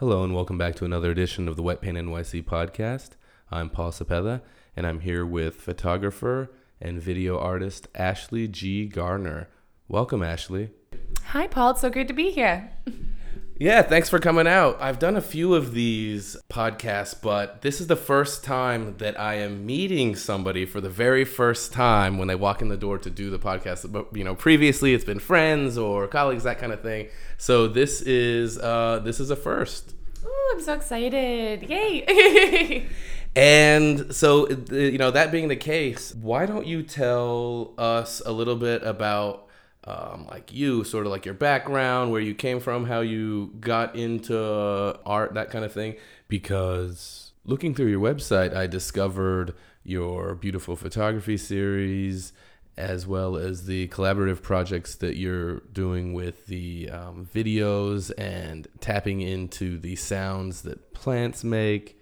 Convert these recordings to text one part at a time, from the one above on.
Hello and welcome back to another edition of the Wet Paint NYC podcast. I'm Paul Cepeda and I'm here with photographer and video artist Ashley G. Garner. Welcome, Ashley. Hi, Paul. It's so great to be here. Yeah, thanks for coming out. I've done a few of these podcasts, but this is the first time that I am meeting somebody for the very first time when they walk in the door to do the podcast. But you know, previously it's been friends or colleagues, that kind of thing. So this is uh, this is a first. Oh, I'm so excited! Yay! And so, uh, you know, that being the case, why don't you tell us a little bit about um, like you, sort of like your background, where you came from, how you got into art, that kind of thing. Because looking through your website, I discovered your beautiful photography series as well as the collaborative projects that you're doing with the um, videos and tapping into the sounds that plants make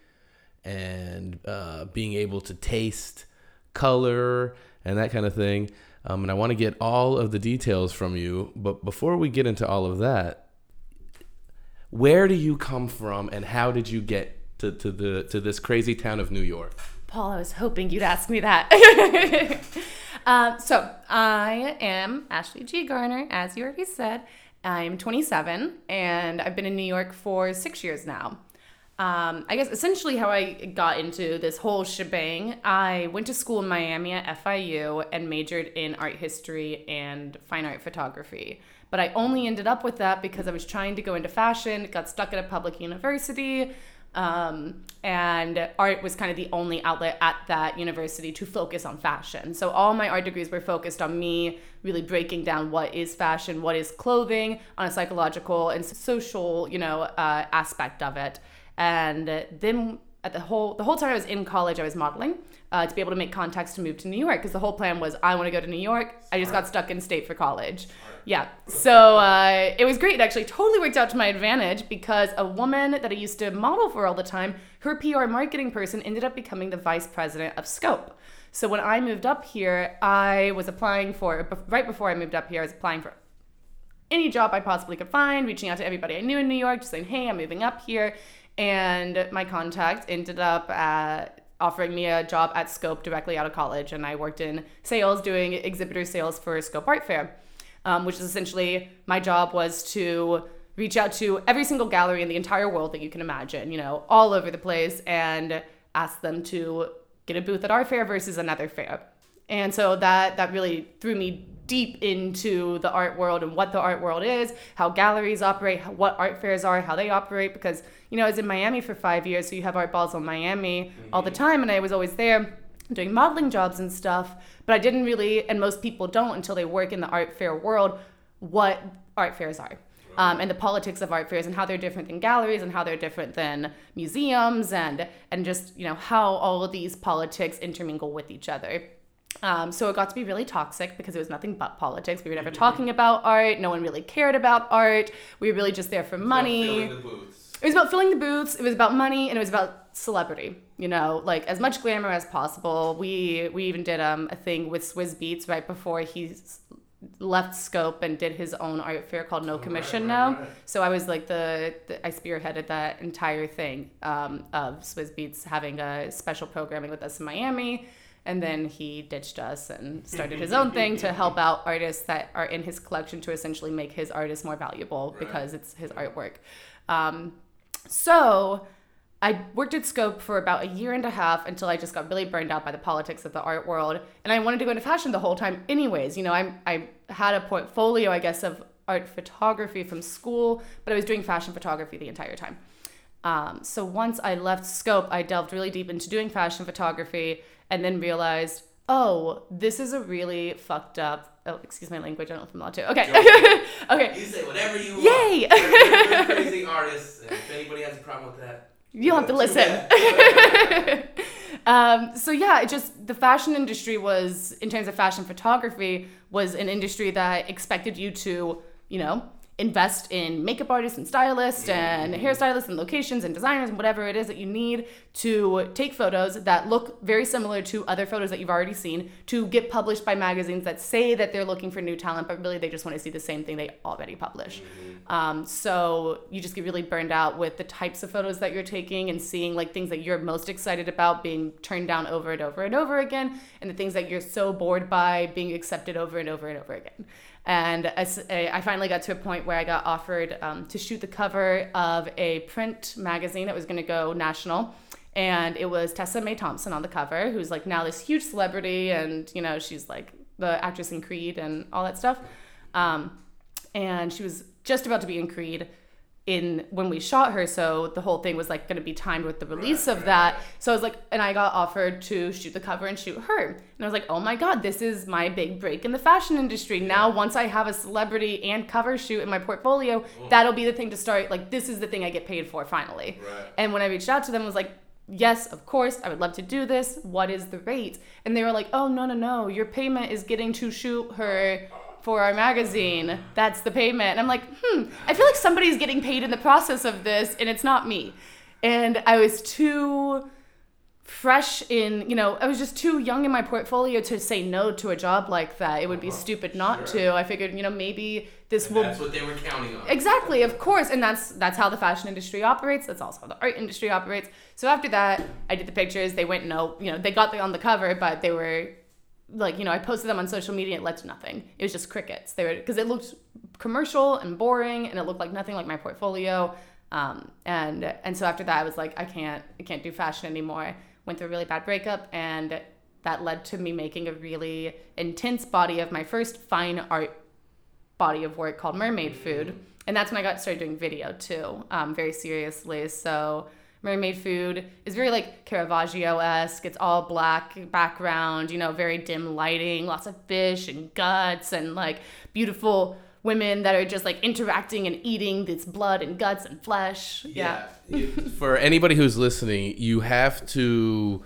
and uh, being able to taste color and that kind of thing. Um, and I want to get all of the details from you. But before we get into all of that, where do you come from, and how did you get to, to the to this crazy town of New York? Paul, I was hoping you'd ask me that. uh, so I am Ashley G. Garner, as you already said. I'm 27, and I've been in New York for six years now um, I guess essentially how I got into this whole shebang, I went to school in Miami at FIU and majored in art history and fine art photography. But I only ended up with that because I was trying to go into fashion, got stuck at a public university, um, and art was kind of the only outlet at that university to focus on fashion. So all my art degrees were focused on me really breaking down what is fashion, what is clothing, on a psychological and social, you know, uh, aspect of it. And then at the whole the whole time I was in college, I was modeling uh, to be able to make contacts to move to New York because the whole plan was I want to go to New York. I just got stuck in state for college. Yeah, so uh, it was great. It actually totally worked out to my advantage because a woman that I used to model for all the time, her PR marketing person ended up becoming the vice president of Scope. So when I moved up here, I was applying for right before I moved up here, I was applying for any job I possibly could find, reaching out to everybody I knew in New York, just saying, "Hey, I'm moving up here." And my contact ended up at offering me a job at Scope directly out of college, and I worked in sales doing exhibitor sales for Scope Art Fair, um, which is essentially my job was to reach out to every single gallery in the entire world that you can imagine, you know, all over the place, and ask them to get a booth at our fair versus another fair. And so that that really threw me deep into the art world and what the art world is, how galleries operate, what art fairs are, how they operate. Because, you know, I was in Miami for five years, so you have Art Basel in Miami mm-hmm. all the time, and I was always there doing modeling jobs and stuff. But I didn't really, and most people don't until they work in the art fair world, what art fairs are. Um, and the politics of art fairs and how they're different than galleries and how they're different than museums and and just you know how all of these politics intermingle with each other. Um, so it got to be really toxic because it was nothing but politics. We were never talking about art. No one really cared about art. We were really just there for money. It was about filling the booths. It was about money, and it was about celebrity. You know, like as much glamour as possible. We we even did um, a thing with Swizz Beatz right before he left Scope and did his own art fair called No Commission right, right, Now. Right. So I was like the, the, I spearheaded that entire thing um, of Swizz Beatz having a special programming with us in Miami and then he ditched us and started his own thing to help out artists that are in his collection to essentially make his artists more valuable right. because it's his artwork. Um, so I worked at Scope for about a year and a half until I just got really burned out by the politics of the art world, and I wanted to go into fashion the whole time. Anyways, you know, I I had a portfolio, I guess, of art photography from school, but I was doing fashion photography the entire time. Um, so once I left Scope, I delved really deep into doing fashion photography and then realized, oh, this is a really fucked up. Oh, excuse my language. I don't know if I'm allowed to. Okay. okay. You say whatever you Yay! want. Yay! crazy artists. And if anybody has a problem with that, you'll have to listen. um, so yeah, it just the fashion industry was, in terms of fashion photography, was an industry that expected you to, you know, invest in makeup artists and stylists and hairstylists and locations and designers and whatever it is that you need to take photos that look very similar to other photos that you've already seen to get published by magazines that say that they're looking for new talent but really they just want to see the same thing they already publish mm-hmm. Um, so you just get really burned out with the types of photos that you're taking and seeing like things that you're most excited about being turned down over and over and over again, and the things that you're so bored by being accepted over and over and over again. And as, I finally got to a point where I got offered um, to shoot the cover of a print magazine that was going to go national. And it was Tessa Mae Thompson on the cover, who's like now this huge celebrity, and you know she's like the actress in Creed and all that stuff. Um, and she was just about to be in Creed in when we shot her, so the whole thing was like going to be timed with the release of that. So I was like, and I got offered to shoot the cover and shoot her, and I was like, oh my god, this is my big break in the fashion industry. Now, once I have a celebrity and cover shoot in my portfolio, that'll be the thing to start. Like, this is the thing I get paid for finally. Right. And when I reached out to them, I was like, yes, of course, I would love to do this. What is the rate? And they were like, oh, no, no, no. Your payment is getting to shoot her oh, for our magazine. That's the payment. And I'm like, hmm, I feel like somebody's getting paid in the process of this and it's not me. And I was too fresh in, you know, I was just too young in my portfolio to say no to a job like that. It would be stupid not to. I figured, you know, maybe this will That's what they were counting on. Exactly, of course, and that's that's how the fashion industry operates. That's also how the art industry operates. So after that, I did the pictures. They went no, you know, they got the on the cover, but they were like, you know, I posted them on social media. It led to nothing. It was just crickets. They were because it looked commercial and boring, and it looked like nothing like my portfolio. Um, and and so after that, I was like, I can't, I can't do fashion anymore. Went through a really bad breakup, and that led to me making a really intense body of my first fine art body of work called Mermaid Food. And that's when I got started doing video too, um, very seriously. So Mermaid Food is very like Caravaggio esque. It's all black background, you know, very dim lighting, lots of fish and guts and like beautiful women that are just like interacting and eating this blood and guts and flesh. Yeah. For anybody who's listening, you have to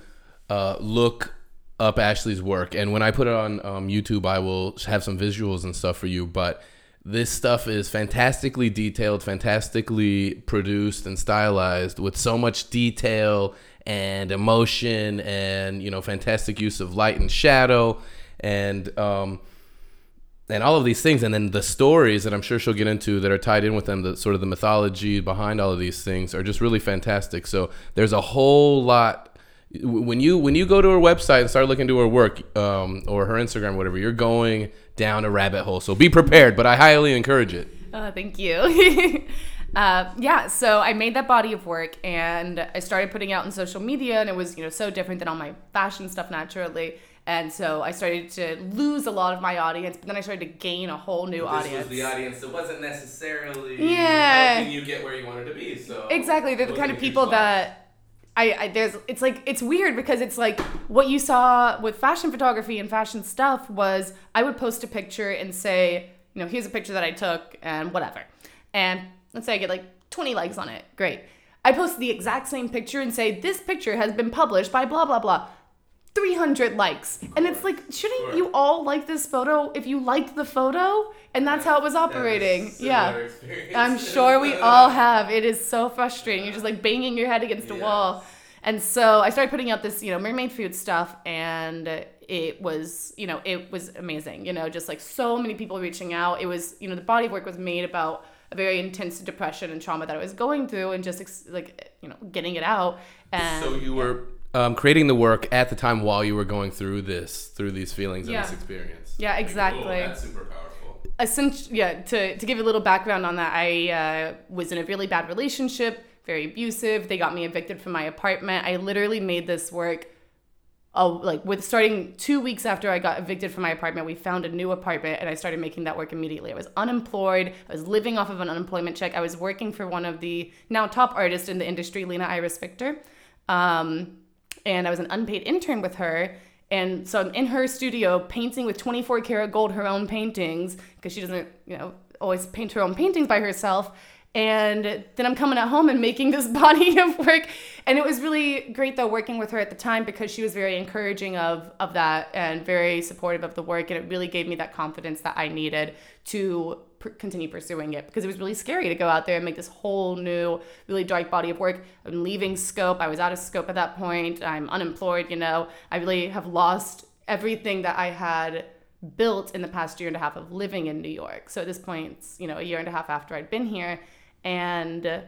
uh, look up Ashley's work, and when I put it on um, YouTube, I will have some visuals and stuff for you. But this stuff is fantastically detailed, fantastically produced and stylized, with so much detail and emotion, and you know, fantastic use of light and shadow, and um, and all of these things, and then the stories that I'm sure she'll get into that are tied in with them, the sort of the mythology behind all of these things are just really fantastic. So there's a whole lot when you when you go to her website and start looking to her work um, or her Instagram, whatever, you're going down a rabbit hole. So be prepared, but I highly encourage it. Oh, thank you. uh, yeah, so I made that body of work and I started putting out on social media, and it was you know so different than all my fashion stuff naturally. And so I started to lose a lot of my audience, but then I started to gain a whole new audience. the audience that wasn't necessarily Yeah. helping you get where you wanted to be. So Exactly, they're the kind of people that I, I there's it's like it's weird because it's like what you saw with fashion photography and fashion stuff was I would post a picture and say, you know, here's a picture that I took and whatever. And let's say I get like 20 likes on it. Great. I post the exact same picture and say this picture has been published by blah blah blah. 300 likes. And it's like, shouldn't you all like this photo if you liked the photo? And that's how it was operating. Yeah. I'm sure we all have. It is so frustrating. You're just like banging your head against a wall. And so I started putting out this, you know, mermaid food stuff and it was, you know, it was amazing. You know, just like so many people reaching out. It was, you know, the body of work was made about a very intense depression and trauma that I was going through and just ex- like, you know, getting it out. And So you were um, creating the work at the time while you were going through this, through these feelings Yeah. and this experience. Yeah, exactly. Cool. That's super powerful. essentially, yeah, to, to give a little background on that, I uh, was in a really bad relationship, very abusive. They got me evicted from my apartment. I literally made this work. Oh, like with starting two weeks after I got evicted from my apartment, we found a new apartment and I started making that work immediately. I was unemployed. I was living off of an unemployment check. I was working for one of the now top artists in the industry, Lina Iris Viktor. Um, and I was an unpaid intern with her. And so I'm in her studio painting with 24 karat gold her own paintings because she doesn't, you know, always paint her own paintings by herself. And then I'm coming at home and making this body of work. And it was really great though working with her at the time because she was very encouraging of of that and very supportive of the work. And it really gave me that confidence that I needed to pr- continue pursuing it because it was really scary to go out there and make this whole new, really dark body of work. I'm leaving scope. I was out of scope at that point. I'm unemployed, you know. I really have lost everything that I had built in the past year and a half of living in New York. So at this point, you know, a year and a half after I'd been here, and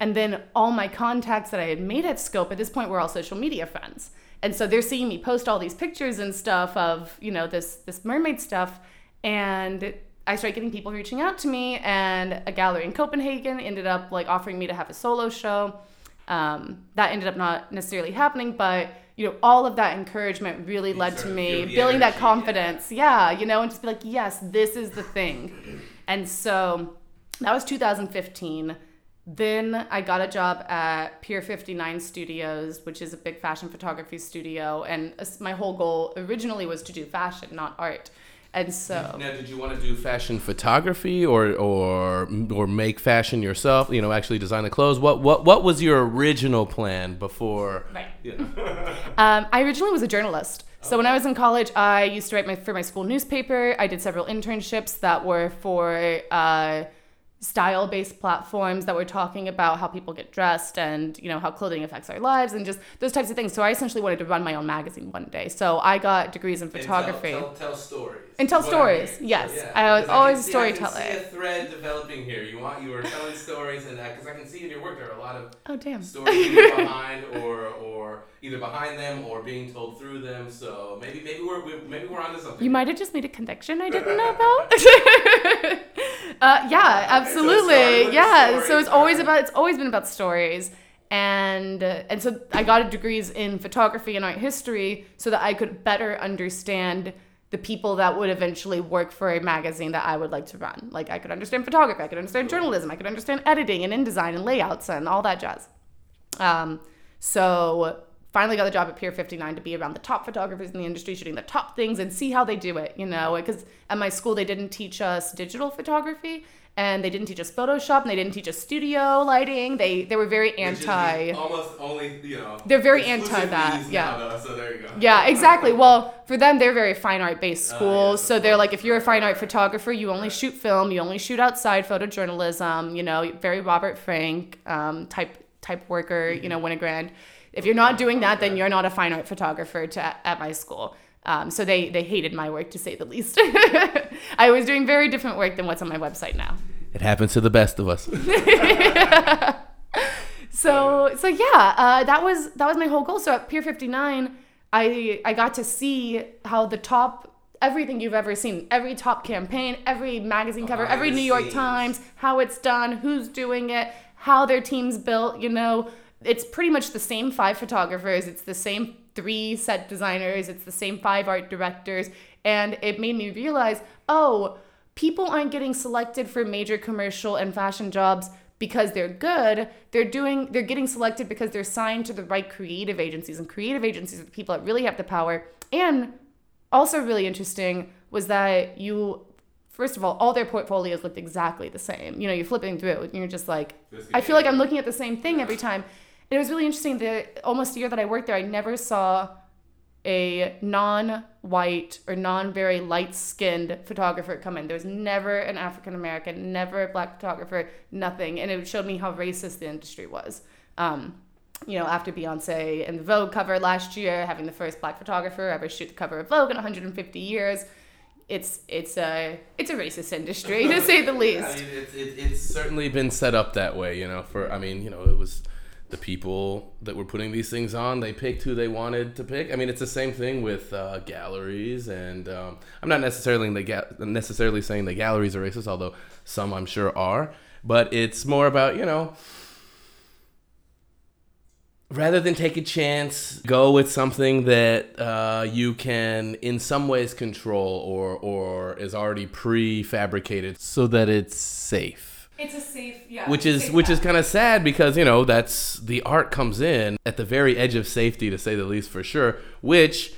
and then all my contacts that I had made at Scope at this point were all social media friends. And so they're seeing me post all these pictures and stuff of, you know, this this mermaid stuff and I started getting people reaching out to me and a gallery in Copenhagen ended up like offering me to have a solo show. Um, that ended up not necessarily happening, but you know, all of that encouragement really You led to me building that confidence. Yeah, you know, and just be like, yes, this is the thing. And so that was 2015. Then I got a job at Pier 59 Studios, which is a big fashion photography studio. And my whole goal originally was to do fashion, not art. And so. Now, did you want to do fashion photography or or or make fashion yourself? You know, actually design the clothes. What what what was your original plan before? Right. Know? Um, I originally was a journalist. So when I was in college, I used to write my, for my school newspaper. I did several internships that were for uh, style-based platforms that were talking about how people get dressed and you know how clothing affects our lives and just those types of things. So I essentially wanted to run my own magazine one day. So I got degrees in photography. And tell, tell, tell stories. And tell Is what I'm stories, hearing. yes. I was always see- storyteller. I can see a thread developing here. You want you are telling stories, and because I can see in your work there are a lot of Oh damn. stories behind or or either behind them or being told through them. So maybe maybe we're maybe we're onto something. You might have just made a connection I didn't know about. uh, yeah, absolutely. with yeah. So it's always about it's always been about stories. And uh, and so I got a degrees in photography and art history so that I could better understand the people that would eventually work for a magazine that I would like to run. Like I could understand photography, I could understand journalism, I could understand editing and InDesign and layouts and all that jazz. Um, so finally got the job at Pier 59 to be around the top photographers in the industry, shooting the top things and see how they do it, you know, because at my school they didn't teach us digital photography and they didn't teach us Photoshop and they didn't teach us studio lighting. They they were very anti. almost only you know. They're very anti that, yeah. though, so there you go. Yeah, exactly. Well, for them, they're very fine art based Ah, schools. yes, so they're like, if you're a fine art photographer, you only shoot film, you only shoot outside photojournalism, you know, very Robert Frank um, type type worker, you know, Winogrand. If you're not doing that, then you're not a fine art photographer to, at my school. Um, so they, they hated my work to say the least. I was doing very different work than what's on my website now. It happens to the best of us. so so yeah, uh, that was that was my whole goal. So at Pier 59, I I got to see how the top everything you've ever seen, every top campaign, every magazine cover, Behind every New York. Times, how it's done, who's doing it, how their team's built, you know, it's pretty much the same five photographers, it's the same three set designers, it's the same five art directors, and it made me realize, oh, people aren't getting selected for major commercial and fashion jobs because they're good. They're doing they're getting selected because they're signed to the right creative agencies and creative agencies are the people that really have the power. And also really interesting was that you first of all all their portfolios looked exactly the same. You know you're flipping through and you're just like i feel like i'm looking at the same thing every time it was really interesting that almost a year that i worked there i never saw a non-white or non-very light-skinned photographer come in. There was never an African American, never a black photographer, nothing, and it showed me how racist the industry was. Um, you know, after Beyonce and the Vogue cover last year, having the first black photographer ever shoot the cover of Vogue in 150 years, it's it's a it's a racist industry to say the I least. mean, it, it's certainly been set up that way, you know. For I mean, you know, it was the people that were putting these things on. They picked who they wanted to pick. I mean, it's the same thing with uh, galleries, and um, I'm not necessarily in the ga- necessarily saying the galleries are racist, although some I'm sure are. But it's more about you know. Rather than take a chance, go with something that uh, you can, in some ways, control or or is already prefabricated, so that it's safe It's a safe, yeah. which is which is kind of sad because you know that's the art comes in at the very edge of safety to say the least for sure which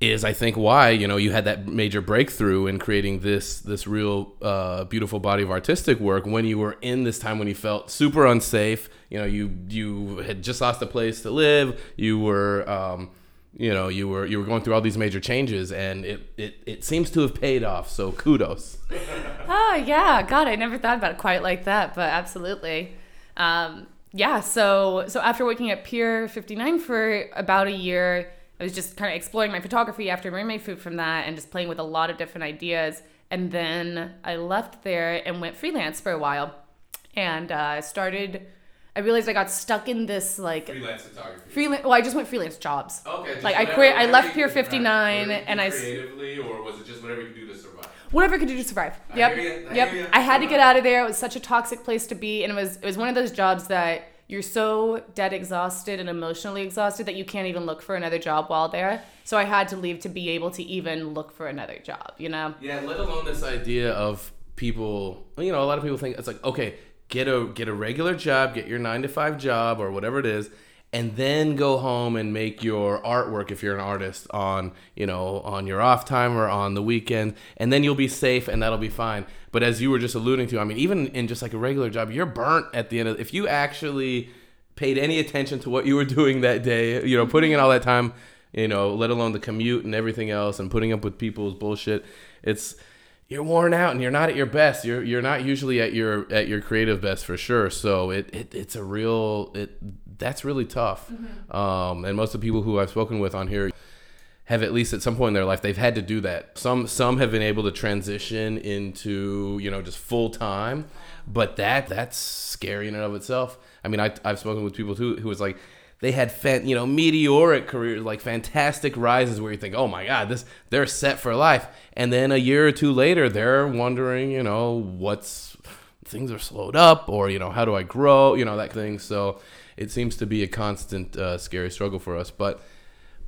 is i think why you know you had that major breakthrough in creating this this real uh, beautiful body of artistic work when you were in this time when you felt super unsafe you know you you had just lost a place to live you were um, you know you were you were going through all these major changes and it it, it seems to have paid off so kudos Oh yeah, God, I never thought about it quite like that, but absolutely. Um, yeah, so so after working at Pier 59 for about a year, I was just kind of exploring my photography after Mermaid Food from that and just playing with a lot of different ideas. And then I left there and went freelance for a while and uh, started. I realized I got stuck in this like Freelance photography. freelance. Well, I just went freelance jobs. Okay. Like, I quit- I left Pier 59 and I creatively, or was it just whatever you could do to survive? whatever I could do to survive. I Yep. I yep. I had to get out of there. It was such a toxic place to be, and it was it was one of those jobs that you're so dead exhausted and emotionally exhausted that you can't even look for another job while there. So I had to leave to be able to even look for another job. You know. Yeah, let alone this idea of people. You know, a lot of people think it's like, okay, get a get a regular job, get your nine to five job or whatever it is, and then go home and make your artwork if you're an artist on you know on your off time or on the weekend, and then you'll be safe and that'll be fine. But as you were just alluding to, I mean, even in just like a regular job, you're burnt at the end of. If you actually paid any attention to what you were doing that day, you know, putting in all that time, you know, let alone the commute and everything else and putting up with people's bullshit, it's you're worn out and you're not at your best. You're you're not usually at your at your creative best for sure. So it, it it's a real it that's really tough. Um, and most of the people who I've spoken with on here have at least at some point in their life they've had to do that. Some some have been able to transition into you know just full time, but that that's scary in and of itself. I mean, I, I've spoken with people too who was like they had fan, you know meteoric careers, like fantastic rises where you think, oh my god, this they're set for life, and then a year or two later they're wondering, you know, what's things are slowed up or you know how do I grow, you know that thing. So it seems to be a constant uh, scary struggle for us, but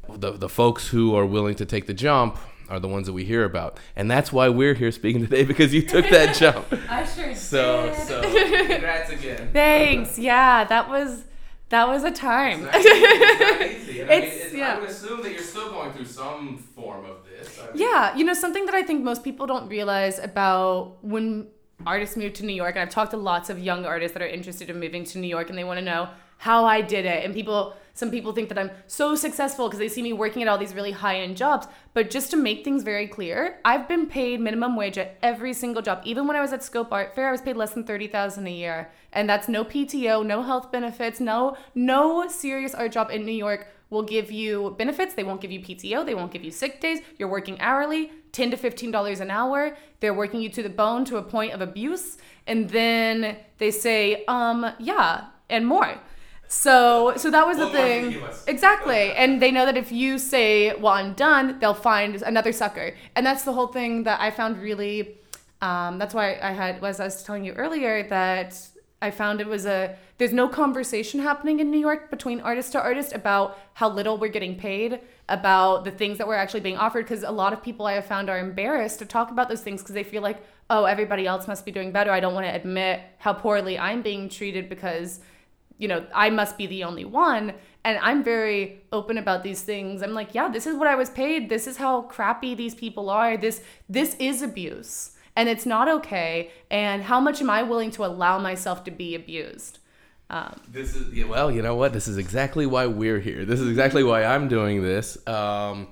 the the folks who are willing to take the jump are the ones that we hear about, and that's why we're here speaking today because you took that jump. I sure So so congrats again. Thanks. Yeah, that was that was a time. It's- yeah. I would assume that you're still going through some form of this. I mean, Yeah, you know, something that I think most people don't realize about when artists move to New York, and I've talked to lots of young artists that are interested in moving to New York and they want to know how I did it. And people, some people think that I'm so successful because they see me working at all these really high end jobs. But just to make things very clear, I've been paid minimum wage at every single job. Even when I was at Scope Art Fair, I was paid less than 30000 a year. And that's no PTO, no health benefits, no, no serious art job in New York will give you benefits. They won't give you PTO. They won't give you sick days. You're working hourly, ten to fifteen dollars an hour. They're working you to the bone to a point of abuse, and then they say, um, yeah, and more. So, so that was the more can thing. us? Exactly, and they know that if you say, "Well, I'm done," they'll find another sucker, and that's the whole thing that I found really. Um, that's why I had, as I was telling you earlier, that I found it was a there's no conversation happening in New York between artist to artist about how little we're getting paid, about the things that we're actually being offered. Because a lot of people I have found are embarrassed to talk about those things because they feel like, oh, everybody else must be doing better. I don't want to admit how poorly I'm being treated because, you know, I must be the only one. And I'm very open about these things. I'm like, yeah, this is what I was paid. This is how crappy these people are. This this is abuse and it's not okay. And how much am I willing to allow myself to be abused? Um, This is yeah, well, you know what? This is exactly why we're here. This is exactly why I'm doing this. Um,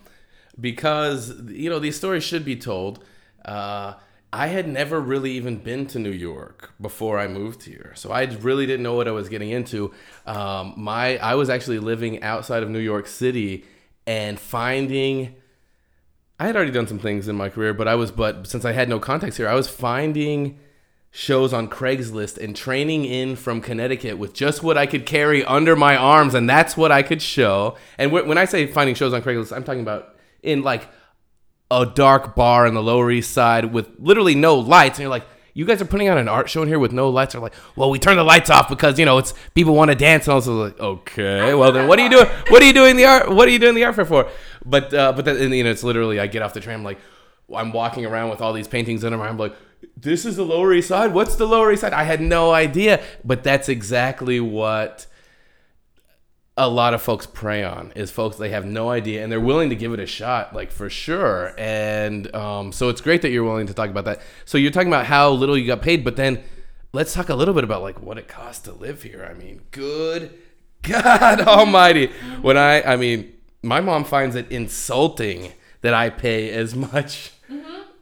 because you know these stories should be told. Uh, I had never really even been to New York before I moved here, so I really didn't know what I was getting into. Um, my I was actually living outside of New York City and finding. I had already done some things in my career, but I was but since I had no contacts here, I was finding shows on Craigslist and training in from Connecticut with just what I could carry under my arms, and that's what I could show. And when I say finding shows on Craigslist, I'm talking about in like a dark bar in the Lower East Side with literally no lights, and you're like. You guys are putting on an art show in here with no lights. They're like, well, we turn the lights off because you know it's people want to dance. And I was like, okay, well then, what are you doing? What are you doing the art? What are you doing the art fair for? But uh, but then you know it's literally I get off the tram like I'm walking around with all these paintings under my arm like this is the Lower East Side. What's the Lower East Side? I had no idea, but that's exactly what a lot of folks prey on is folks they have no idea and they're willing to give it a shot like for sure. And um, so it's great that you're willing to talk about that. So you're talking about how little you got paid but then let's talk a little bit about like what it costs to live here. I mean good god almighty. When i i mean my mom finds it insulting that i pay as much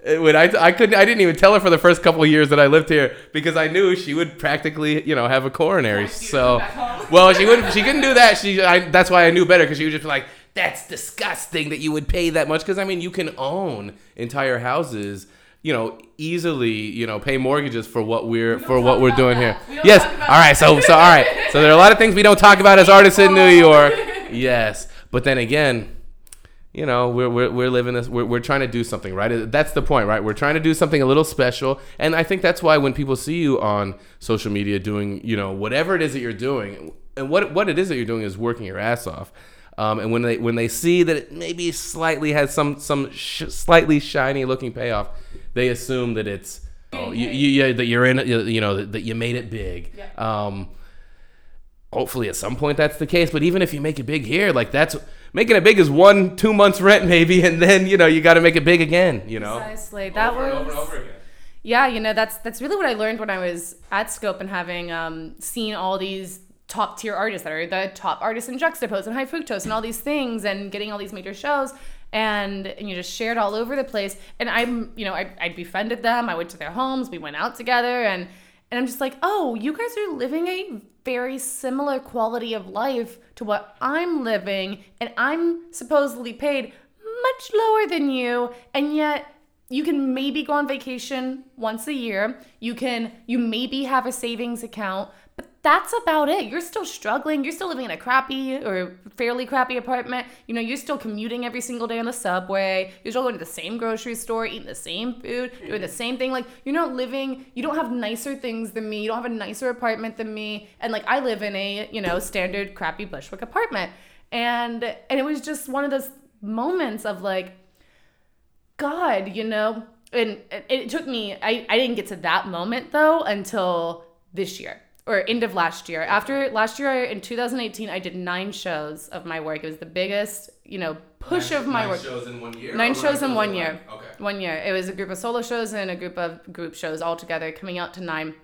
Uh, when I, I couldn't I didn't even tell her for the first couple of years that I lived here because I knew she would practically you know have a coronary. Force you to So, come back home. well, she wouldn't. She couldn't do that. She I, that's why I knew better because she would just be like, that's disgusting that you would pay that much because I mean you can own entire houses you know easily you know pay mortgages for what we're for what we're doing that. here We yes all right so so all right so there are a lot of things we don't talk about as artists in new york yes but then again you know we're, we're, we're living this we're, we're trying to do something right? That's the point right? We're trying to do something a little special. And i think that's why when people see you on social media doing you know whatever it is that you're doing and what what it is that you're doing is working your ass off. Um, and when they when they see that it maybe slightly has some some sh- slightly shiny looking payoff they assume that it's oh, you, you, yeah, that you're in you you know that, that you made it big. Yeah. um, hopefully at some point that's the case but even if you make it big here like that's making it big is one two months rent maybe and then you know you got to make it big again you know Precisely. That Over and was over and over again. Yeah, you know, that's that's really what I learned when I was at Scope and having um, seen all these top tier artists that are the top artists in Juxtapose and High Fructose and all these things and getting all these major shows and, and you just shared all over the place. And I'm, you know, I, I befriended them. I went to their homes. We went out together and and I'm just like, oh, you guys are living a very similar quality of life to what I'm living, and I'm supposedly paid much lower than you, and yet you can maybe go on vacation once a year. You can you maybe have a savings account, that's about it. You're still struggling. You're still living in a crappy or fairly crappy apartment. You know, you're still commuting every single day on the subway. You're still going to the same grocery store, eating the same food, doing the same thing. Like you're not living. You don't have nicer things than me. You don't have a nicer apartment than me. And like I live in a you know standard crappy Bushwick apartment, and and it was just one of those moments of like God, you know, and it, it took me. I I didn't get to that moment though until this year or end of last year. After last year in 2018, I did nine shows of my work. It was the biggest, you know, push of my work. Nine shows in one year Nine shows in one year. okay One year. It was a group of solo shows and a group of group shows all together, coming out to nine.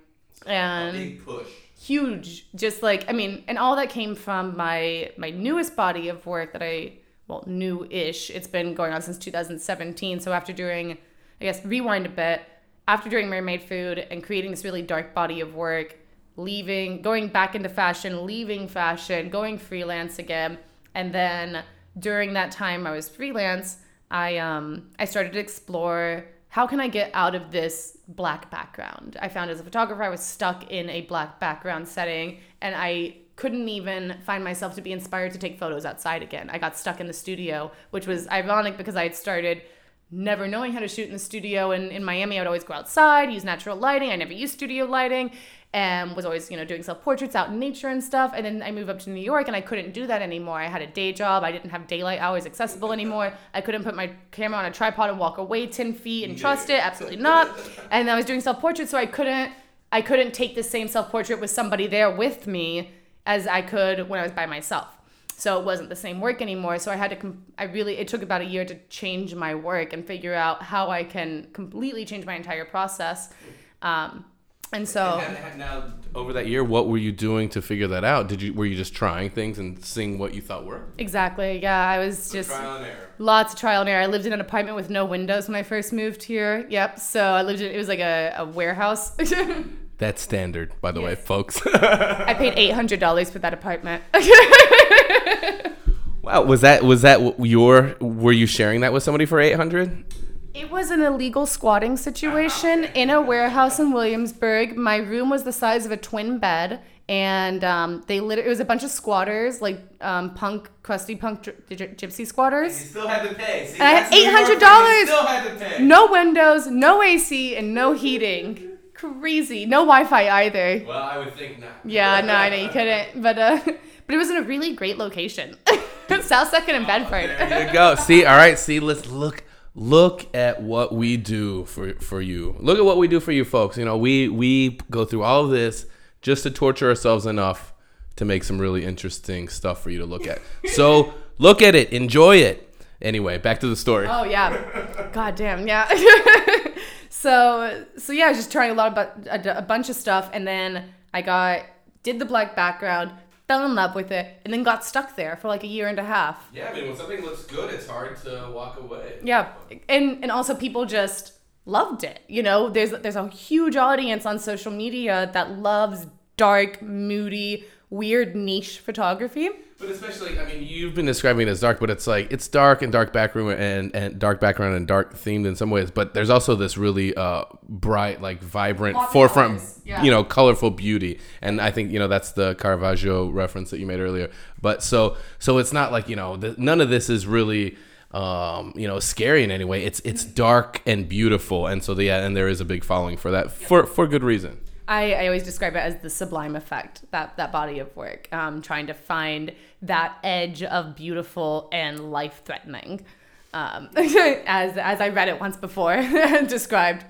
And big push huge just like i mean and all that came from my my newest body of work that i well new-ish it's been going on since 2017 so after doing i guess rewind a bit after doing mermaid food and creating this really dark body of work leaving going back into fashion leaving fashion going freelance again and then during that time i was freelance i um i started to explore how can I get out of this black background? I found as a photographer, I was stuck in a black background setting and I couldn't even find myself to be inspired to take photos outside again. I got stuck in the studio, which was ironic because I had started never knowing how to shoot in the studio. And in Miami, I would always go outside, use natural lighting. I never used studio lighting and was always, you know, doing self portraits out in nature and stuff. And then I moved up to New York and I couldn't do that anymore. I had a day job. I didn't have daylight hours accessible anymore. I couldn't put my camera on a tripod and walk away 10 feet and trust it. Absolutely not. And I was doing self portraits, so I couldn't. I couldn't take the same self portrait with somebody there with me as I could when I was by myself. So it wasn't the same work anymore. So I had to, com- I really, it took about a year to change my work and figure out how I can completely change my entire process. Um, and so, And- and now over that year what were you doing to figure that out did you were you just trying things and seeing what you thought worked exactly, yeah, I was just and error lots of trial and error. I lived in an apartment with no windows when I first moved here. Yep. So I lived in, it was like a, a warehouse. that's standard by the way folks I paid $800 for that apartment. wow was that was that your were you sharing that with somebody for 800 It was an illegal squatting situation in a warehouse in Williamsburg. My room was the size of a twin bed, and um, they lit- it was a bunch of squatters, like um, punk, crusty punk gy- gy- gypsy squatters. still had to pay See, And I had that's New York, $800. still had to pay No windows, no AC, and no heating. Crazy. No Wi-Fi either. well i would think not Yeah, no, I know you couldn't, but uh, but it was in a really great location, South Second and Bedford. There you go. See, all right. See, let's look. Look at what we do for for you. Look at what we do for you, folks. You know, we we go through all of this just to torture ourselves enough to make some really interesting stuff for you to look at. So look at it, enjoy it. Anyway, back to the story. Oh yeah, god damn yeah. so so yeah, I was just trying a lot about a, a bunch of stuff, and then I got did the black background, fell in love with it, and then got stuck there for like a year and a half. Yeah, I mean, when something looks good, it's hard to walk away. Yeah, and and also people just loved it. You know, there's there's a huge audience on social media that loves dark, moody, weird niche photography. But especially, I mean, you've been describing it as dark, but it's like it's dark and dark background and and dark background and dark themed in some ways. But there's also this really uh, bright, like vibrant Poppy forefront, colors, yeah. you know, colorful beauty. And I think you know that's the Caravaggio reference that you made earlier. But so so it's not like you know th- none of this is really. Um, you know, scary in any way. It's it's dark and beautiful, and so the, yeah, and there is a big following for that for for good reason. I, I always describe it as the sublime effect that that body of work um, trying to find that edge of beautiful and life threatening um, as as I read it once before described.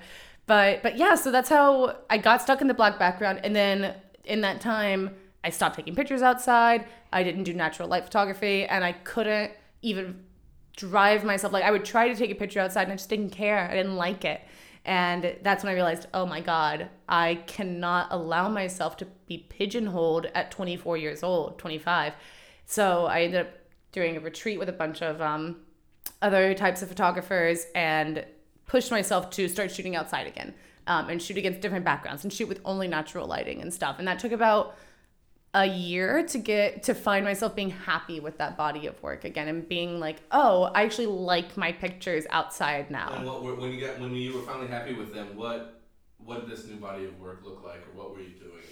But but yeah so that's how I got stuck in the black background. And then in that time I stopped taking pictures outside. I didn't do natural light photography. And I couldn't even drive myself. Like I would try to take a picture outside and I just didn't care. I didn't like it. And that's when I realized, oh my God, I cannot allow myself to be pigeonholed at 24 years old, 25. So I ended up doing a retreat with a bunch of um, other types of photographers and pushed myself to start shooting outside again um, and shoot against different backgrounds and shoot with only natural lighting and stuff. And that took about a year to get to find myself being happy with that body of work again and being like, oh, I actually like my pictures outside now. And what were, when you got when you were finally happy with them, what what did this new body of work look like, or what were you doing?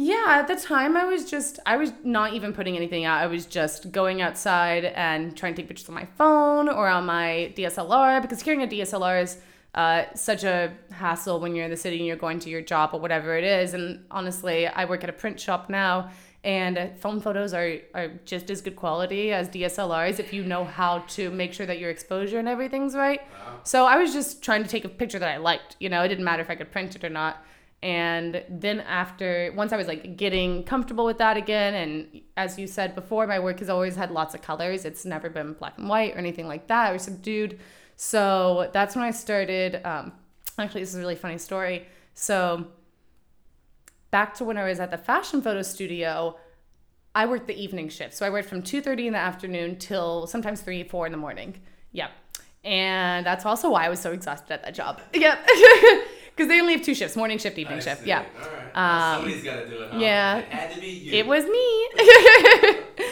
At this point? Yeah, at the time I was just I was not even putting anything out. I was just going outside and trying to take pictures on my phone or on my DSLR because carrying a DSLR is uh, such a hassle when you're in the city and you're going to your job or whatever it is. And honestly, I work at a print shop now, and phone photos are, are just as good quality as DSLRs if you know how to make sure that your exposure and everything's right. So I was just trying to take a picture that I liked. You know, it didn't matter if I could print it or not. And then after, once I was like getting comfortable with that again, and as you said before, my work has always had lots of colors. It's never been black and white or anything like that or subdued. So that's when I started. Um, actually, this is a really funny story. So back to when I was at the fashion photo studio, I worked the evening shift. So I worked from 2:30 in the afternoon till sometimes 3, 4 in the morning. Yep. And that's also why I was so exhausted at that job. Yep. Because they only have two shifts, morning shift, evening I shift. see. Yeah. All right. Um, Somebody's got to do it. Huh? yeah. It had to be you. It was me.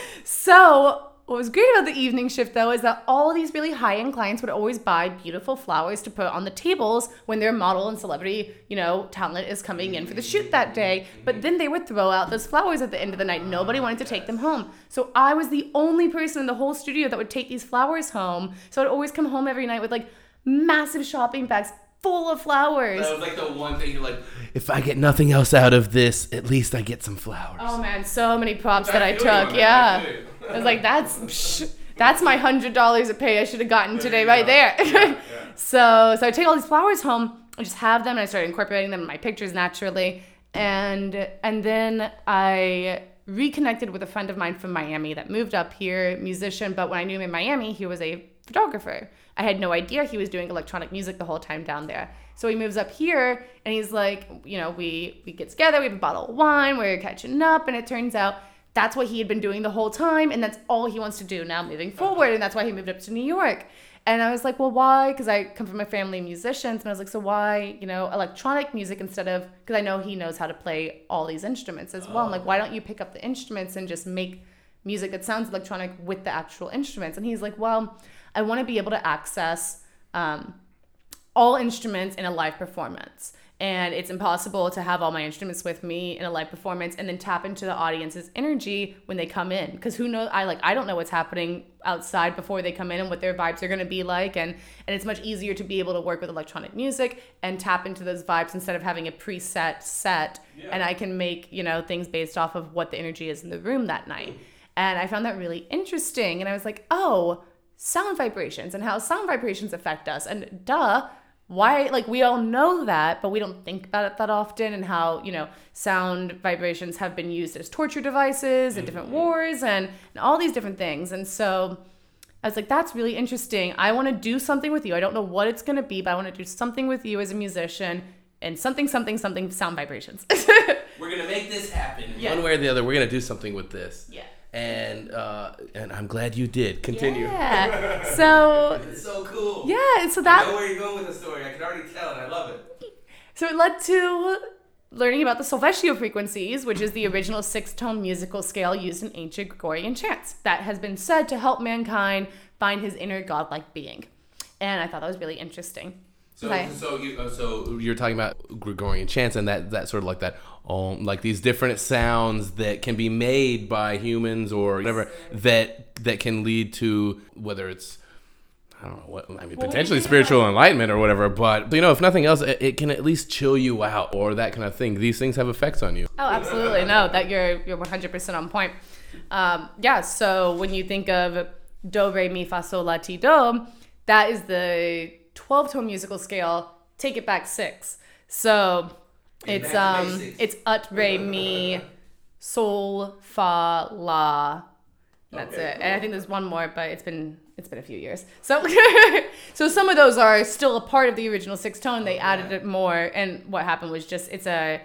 so, what was great about the evening shift though is that all these really high end clients would always buy beautiful flowers to put on the tables when their model and celebrity, you know, talent is coming in for the shoot that day. But then they would throw out those flowers at the end of the night. Nobody wanted to take them home. So, I was the only person in the whole studio that would take these flowers home. So, I'd always come home every night with like massive shopping bags full of flowers. That was like the one thing you're like, if I get nothing else out of this, at least I get some flowers. Oh man, so many props that I you on took. that, Yeah. I. I was like, that's psh, that's my hundred dollars a pay I should have gotten today right there. so so I take all these flowers home, I just have them, and I started incorporating them in my pictures naturally. And and then I reconnected with a friend of mine from Miami that moved up here, musician, but when I knew him in Miami, he was a photographer. I had no idea he was doing electronic music the whole time down there. So he moves up here and he's like, you know, we we get together, we have a bottle of wine, we're catching up, and it turns out that's what he had been doing the whole time, and that's all he wants to do now moving uh-huh. forward, and that's why he moved up to New York. And I was like, well, why? Because I come from a family of musicians, and I was like, so why, you know, electronic music instead of? Because I know he knows how to play all these instruments as well. I'm like, why oh. don't you pick up the instruments and just make music that sounds electronic with the actual instruments? And he's like, well, I want to be able to access um, all instruments in a live performance. And it's impossible to have all my instruments with me in a live performance and then tap into the audience's energy when they come in. Because who knows? I like I don't know what's happening outside before they come in and what their vibes are going to be like. And and it's much easier to be able to work with electronic music and tap into those vibes instead of having a preset set. And I can make you know things based off of what the energy is in the room that night. And I found that really interesting. And I was like, oh, sound vibrations and how sound vibrations affect us. And duh, why, like, we all know that, but we don't think about it that often and how, you know, sound vibrations have been used as torture devices in different mm-hmm. wars and, and all these different things. And so I was like, that's really interesting. I want to do something with you. I don't know what it's going to be, but I want to do something with you as a musician and something, something, something sound vibrations. We're gonna make this happen. Yeah. One way or the other, we're gonna do something with this. yeah. And uh, and I'm glad you did. Continue. Yeah. So, It's so cool. yeah. So that. I know where you're going with the story. I can already tell, and I love it. So it led to learning about the solfeggio frequencies, which is the original six tone musical scale used in ancient Gregorian chants that has been said to help mankind find his inner godlike being. And I thought that was really interesting. So, Okay. so you uh, so you're talking about Gregorian chants and that that sort of like that um like these different sounds that can be made by humans or whatever that that can lead to whether it's I don't know what I mean potentially spiritual enlightenment or whatever but you know if nothing else it, it can at least chill you out or that kind of thing these things have effects on you Oh, absolutely. No, that you're you're 100% on point. Um, yeah, so when you think of do re mi fa sol la ti do, that is the 12 tone musical scale. Take it back 6. So it's um it's ut re mi sol fa la that's Okay, it. And I think there's one more, but it's been it's been a few years. So so some of those are still a part of the original six tone. They added it more, and what happened was just it's a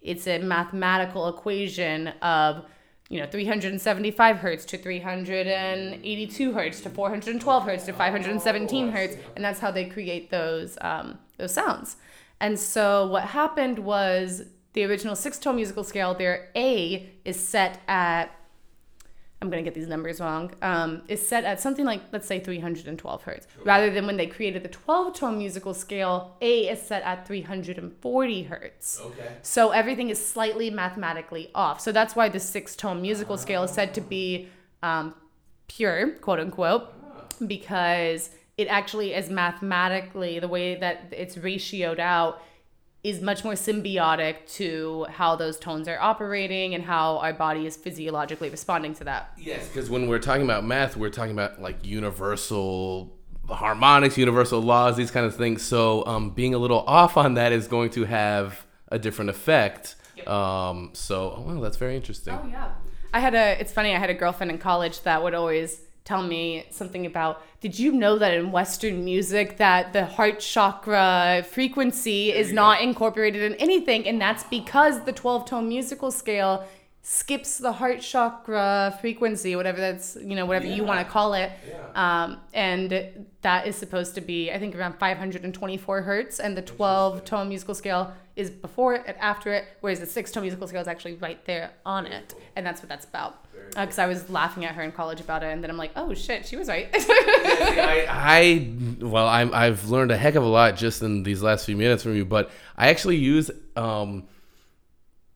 it's a mathematical equation of you know 375 hertz to 382 hertz to 412 hertz to 517 hertz, and that's how they create those um, those sounds. And so what happened was the original six tone musical scale, their A is set at I'm gonna get these numbers wrong. Um, is set at something like let's say 312 hertz, rather than when they created the 12 tone musical scale, A is set at 340 hertz. okay So everything is slightly mathematically off. So that's why the six tone musical scale is said to be um, pure, quote unquote, because it actually is mathematically the way that it's ratioed out is much more symbiotic to how those tones are operating and how our body is physiologically responding to that. Yes, because when we're talking about math, we're talking about like universal harmonics, universal laws, these kind of things. So um, being a little off on that is going to have a different effect. Um, so, oh, well, that's very interesting. Oh, yeah. I had a it's funny, I had a girlfriend in college that would always tell me something about did you know that in western music that the heart chakra frequency is not incorporated in anything and that's because the 12 tone musical scale skips the heart chakra frequency whatever that's you know whatever you want to call it. Um, and that is supposed to be i think around 524 hertz and the 12 tone musical scale is before it and after it whereas the 6 tone musical scale is actually right there on it and that's what that's about. Because i was laughing at her in college about it and then i'm like oh shit she was right. I, I well, I'm, I've learned a heck of a lot just in these last few minutes from you, but I actually use um,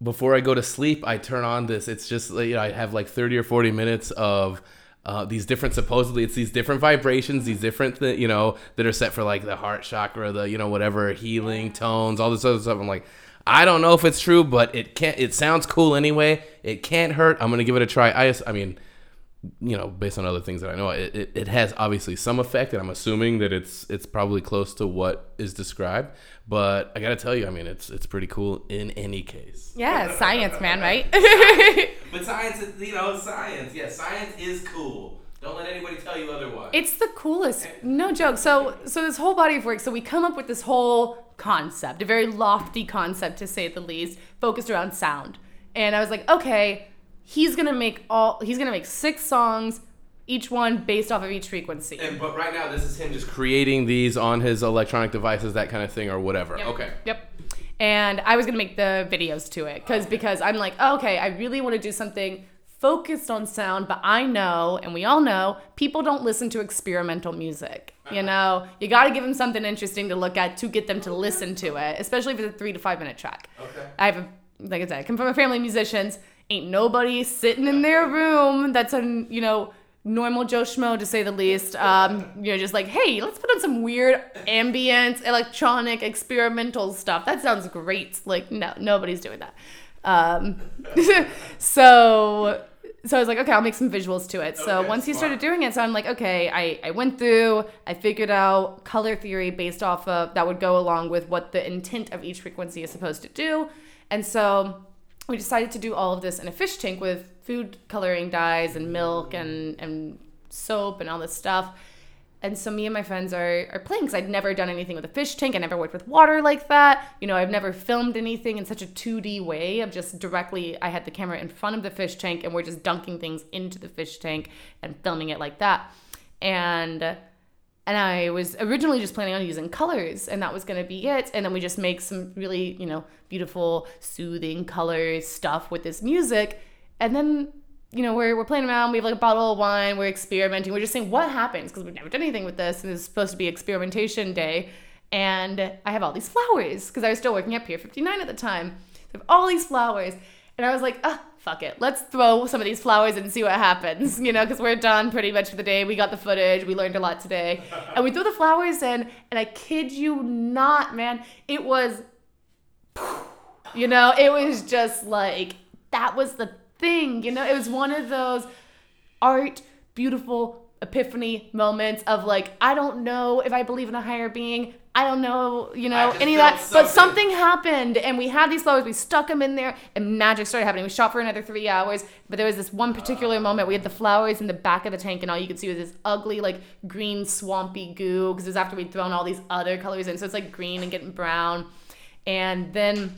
before I go to sleep, I turn on this. It's just you know, I have like 30 or 40 minutes of uh, these different supposedly it's these different vibrations, these different th- you know that are set for like the heart chakra, the you know whatever healing tones, all this other stuff. I'm like. I don't know if it's true, but it can't. It sounds cool anyway. It can't hurt. I'm gonna give it a try. I, I mean, you know, based on other things that I know, it, it, it has obviously some effect, and I'm assuming that it's it's probably close to what is described. But I gotta tell you, I mean, it's it's pretty cool in any case. yeah science man right But science, is, you know, science. Yeah, science is cool. Don't let anybody tell you otherwise. It's the coolest. No joke. So so this whole body of work, so we come up with this whole concept, a very lofty concept to say the least, focused around sound. And I was like, okay, he's gonna make all he's gonna make six songs, each one based off of each frequency. and, but right now, this is him just creating these on his electronic devices, that kind of thing, or whatever. Yep. Okay. Yep. And I was gonna make the videos to it because because I'm like, oh, okay, I really want to do something focused on sound, but I know, and we all know, people don't listen to experimental music. You uh-huh. know, you got to give them something interesting to look at to get them to listen to it, especially if it's a three to five minute track. Okay. I have, a, like I said, I come from a family of musicians. Ain't nobody sitting in their room that's a you know normal Joe schmo to say the least. Um, you know, just like, hey, let's put on some weird ambient, electronic, experimental stuff. That sounds great. Like, no, nobody's doing that. Um, so. So I was like, okay, I'll make some visuals to it. So Okay, once he started doing it, so I'm like, okay, I, I went through, I figured out color theory based off of that would go along with what the intent of each frequency is supposed to do. And so we decided to do all of this in a fish tank with food coloring dyes and milk and, and soap and all this stuff. And so me and my friends are, are playing because I'd never done anything with a fish tank. I never worked with water like that. You know, I've never filmed anything in such a 2D way of just directly, I had the camera in front of the fish tank and we're just dunking things into the fish tank and filming it like that. And and I was originally just planning on using colors, and that was going to be it. And then we just make some really, you know, beautiful, soothing colors stuff with this music. And then, you know, we're, we're playing around. We have like a bottle of wine. We're experimenting. We're just saying what happens because we've never done anything with this. And it's supposed to be experimentation day. And I have all these flowers because I was still working at Pier 59 at the time. I have all these flowers. And I was like, ah, fuck it. Let's throw some of these flowers and see what happens, you know, because we're done pretty much for the day. We got the footage. We learned a lot today. And we threw the flowers in, and I kid you not, man, it was, you know, it was just like, that was the thing, you know, it was one of those art, beautiful epiphany moments of like, I don't know if I believe in a higher being. I don't know, you know, any of that. Something. But something happened, and we had these flowers. We stuck them in there, and magic started happening. We shot for another three hours, but there was this one particular moment. We had the flowers in the back of the tank, and all you could see was this ugly, like green, swampy goo. Because it was after we'd thrown all these other colors in, so it's like green and getting brown. And then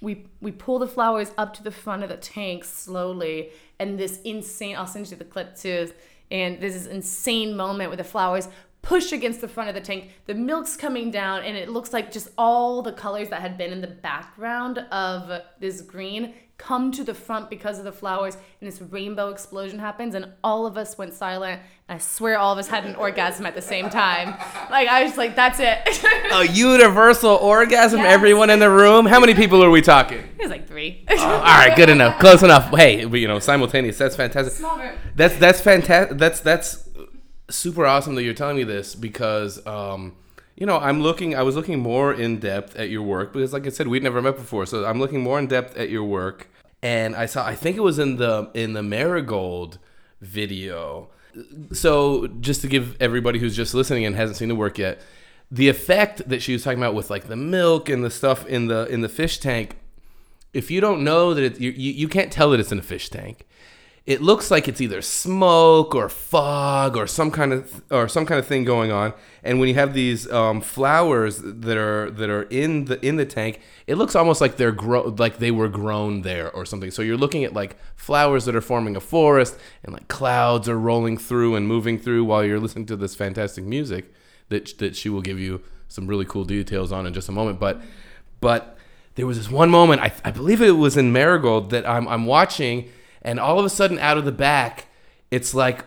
we we pull the flowers up to the front of the tank slowly, and this insane. I'll send you the clip too. And there's this insane moment where the flowers push against the front of the tank. The milk's coming down, and it looks like just all the colors that had been in the background of this green come to the front because of the flowers, and this rainbow explosion happens, and all of us went silent. I swear all of us had an orgasm at the same time. Like, I was like, that's it. a universal orgasm, yes. everyone in the room? How many people are we talking? It was like three. oh, all right, good enough. Close enough. Hey, you know, simultaneous. That's fantastic. Small room. That's, that's fantastic. That's, that's, super awesome that you're telling me this because um, you know I'm looking. I was looking more in depth at your work because, like I said, we'd never met before. So I'm looking more in depth at your work, and I saw. I think it was in the in the Marigold video. So just to give everybody who's just listening and hasn't seen the work yet, the effect that she was talking about with like the milk and the stuff in the in the fish tank. If you don't know that it, you, you can't tell that it's in a fish tank it looks like it's either smoke or fog or some kind of or some kind of thing going on. And when you have these um, flowers that are that are in the in the tank, it looks almost like they're grow like they were grown there or something. So you're looking at like flowers that are forming a forest, and like clouds are rolling through and moving through while you're listening to this fantastic music that that she will give you some really cool details on in just a moment. But but there was this one moment I, I believe it was in Marigold that I'm I'm watching and all of a sudden out of the back it's like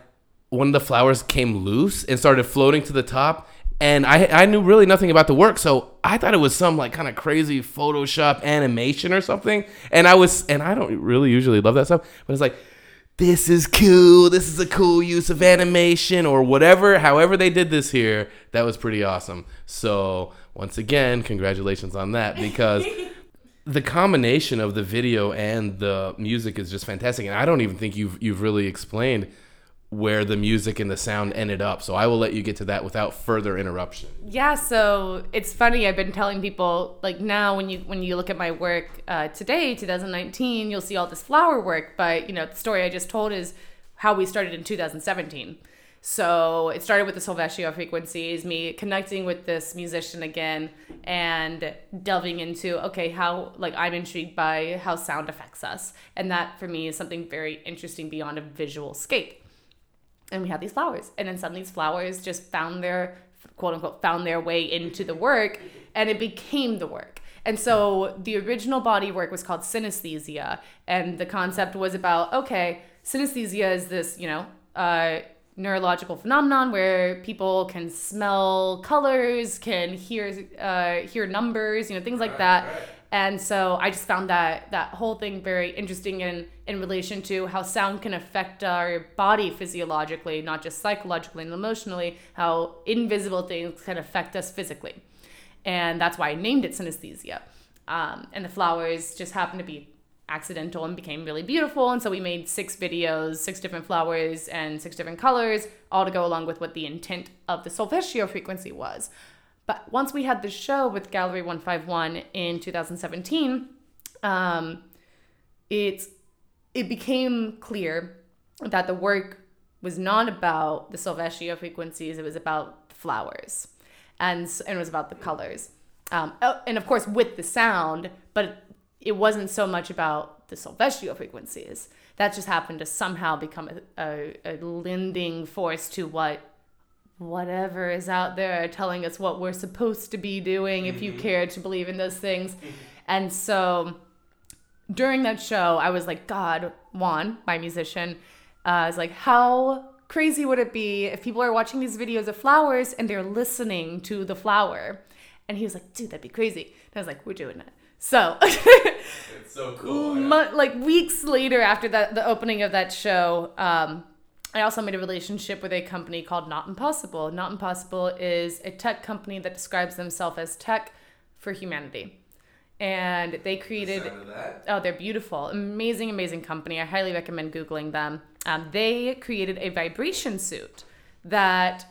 one of the flowers came loose and started floating to the top. And I, I knew really nothing about the work so i thought it was some like kind of crazy photoshop animation or something. And i was and i don't really usually love that stuff but it's like this is cool this is a cool use of animation or whatever however they did this here that was pretty awesome. So once again congratulations on that because the combination of the video and the music is just fantastic. And i don't even think you've you've really explained where the music and the sound ended up. So i will let you get to that without further interruption. Yeah so it's funny i've been telling people like now when you when you look at my work uh, today 2019 you'll see all this flower work but you know the story i just told is how we started in 2017 so it started with the solfeggio frequencies, me connecting with this musician again and delving into, okay, how, like, I'm intrigued by how sound affects us. And that for me is something very interesting beyond a visual scape. And we had these flowers. And then suddenly these flowers just found their, quote unquote, found their way into the work and it became the work. And so the original body work was called synesthesia. And the concept was about, okay, synesthesia is this, you know, uh, neurological phenomenon where people can smell colors, can hear uh, hear numbers, you know, things like that. And so I just found that that whole thing very interesting in in relation to how sound can affect our body physiologically, not just psychologically and emotionally, how invisible things can affect us physically. And that's why I named it synesthesia. Um, and the flowers just happen to be accidental and became really beautiful. And so we made six videos, six different flowers and six different colors, all to go along with what the intent of the solfeggio frequency was. But once we had the show with Gallery 151 in 2017, um, it, it became clear that the work was not about the solfeggio frequencies, it was about the flowers. And, and it was about the colors. Um, oh, and of course, with the sound, but it wasn't so much about the solfeggio frequencies. That just happened to somehow become a, a, a lending force to what whatever is out there telling us what we're supposed to be doing if you care to believe in those things. And so during that show, I was like, God, Juan, my musician, uh, I was like, how crazy would it be if people are watching these videos of flowers and they're listening to the flower? And he was like, dude, that'd be crazy. And I was like, we're doing it. So, It's so cool. mo- like weeks later after that, the opening of that show, um, I also made a relationship with a company called Not Impossible. Not Impossible is a tech company that describes themselves as tech for humanity. And they created that. Oh, they're beautiful. Amazing, amazing company. I highly recommend Googling them. Um, they created a vibration suit that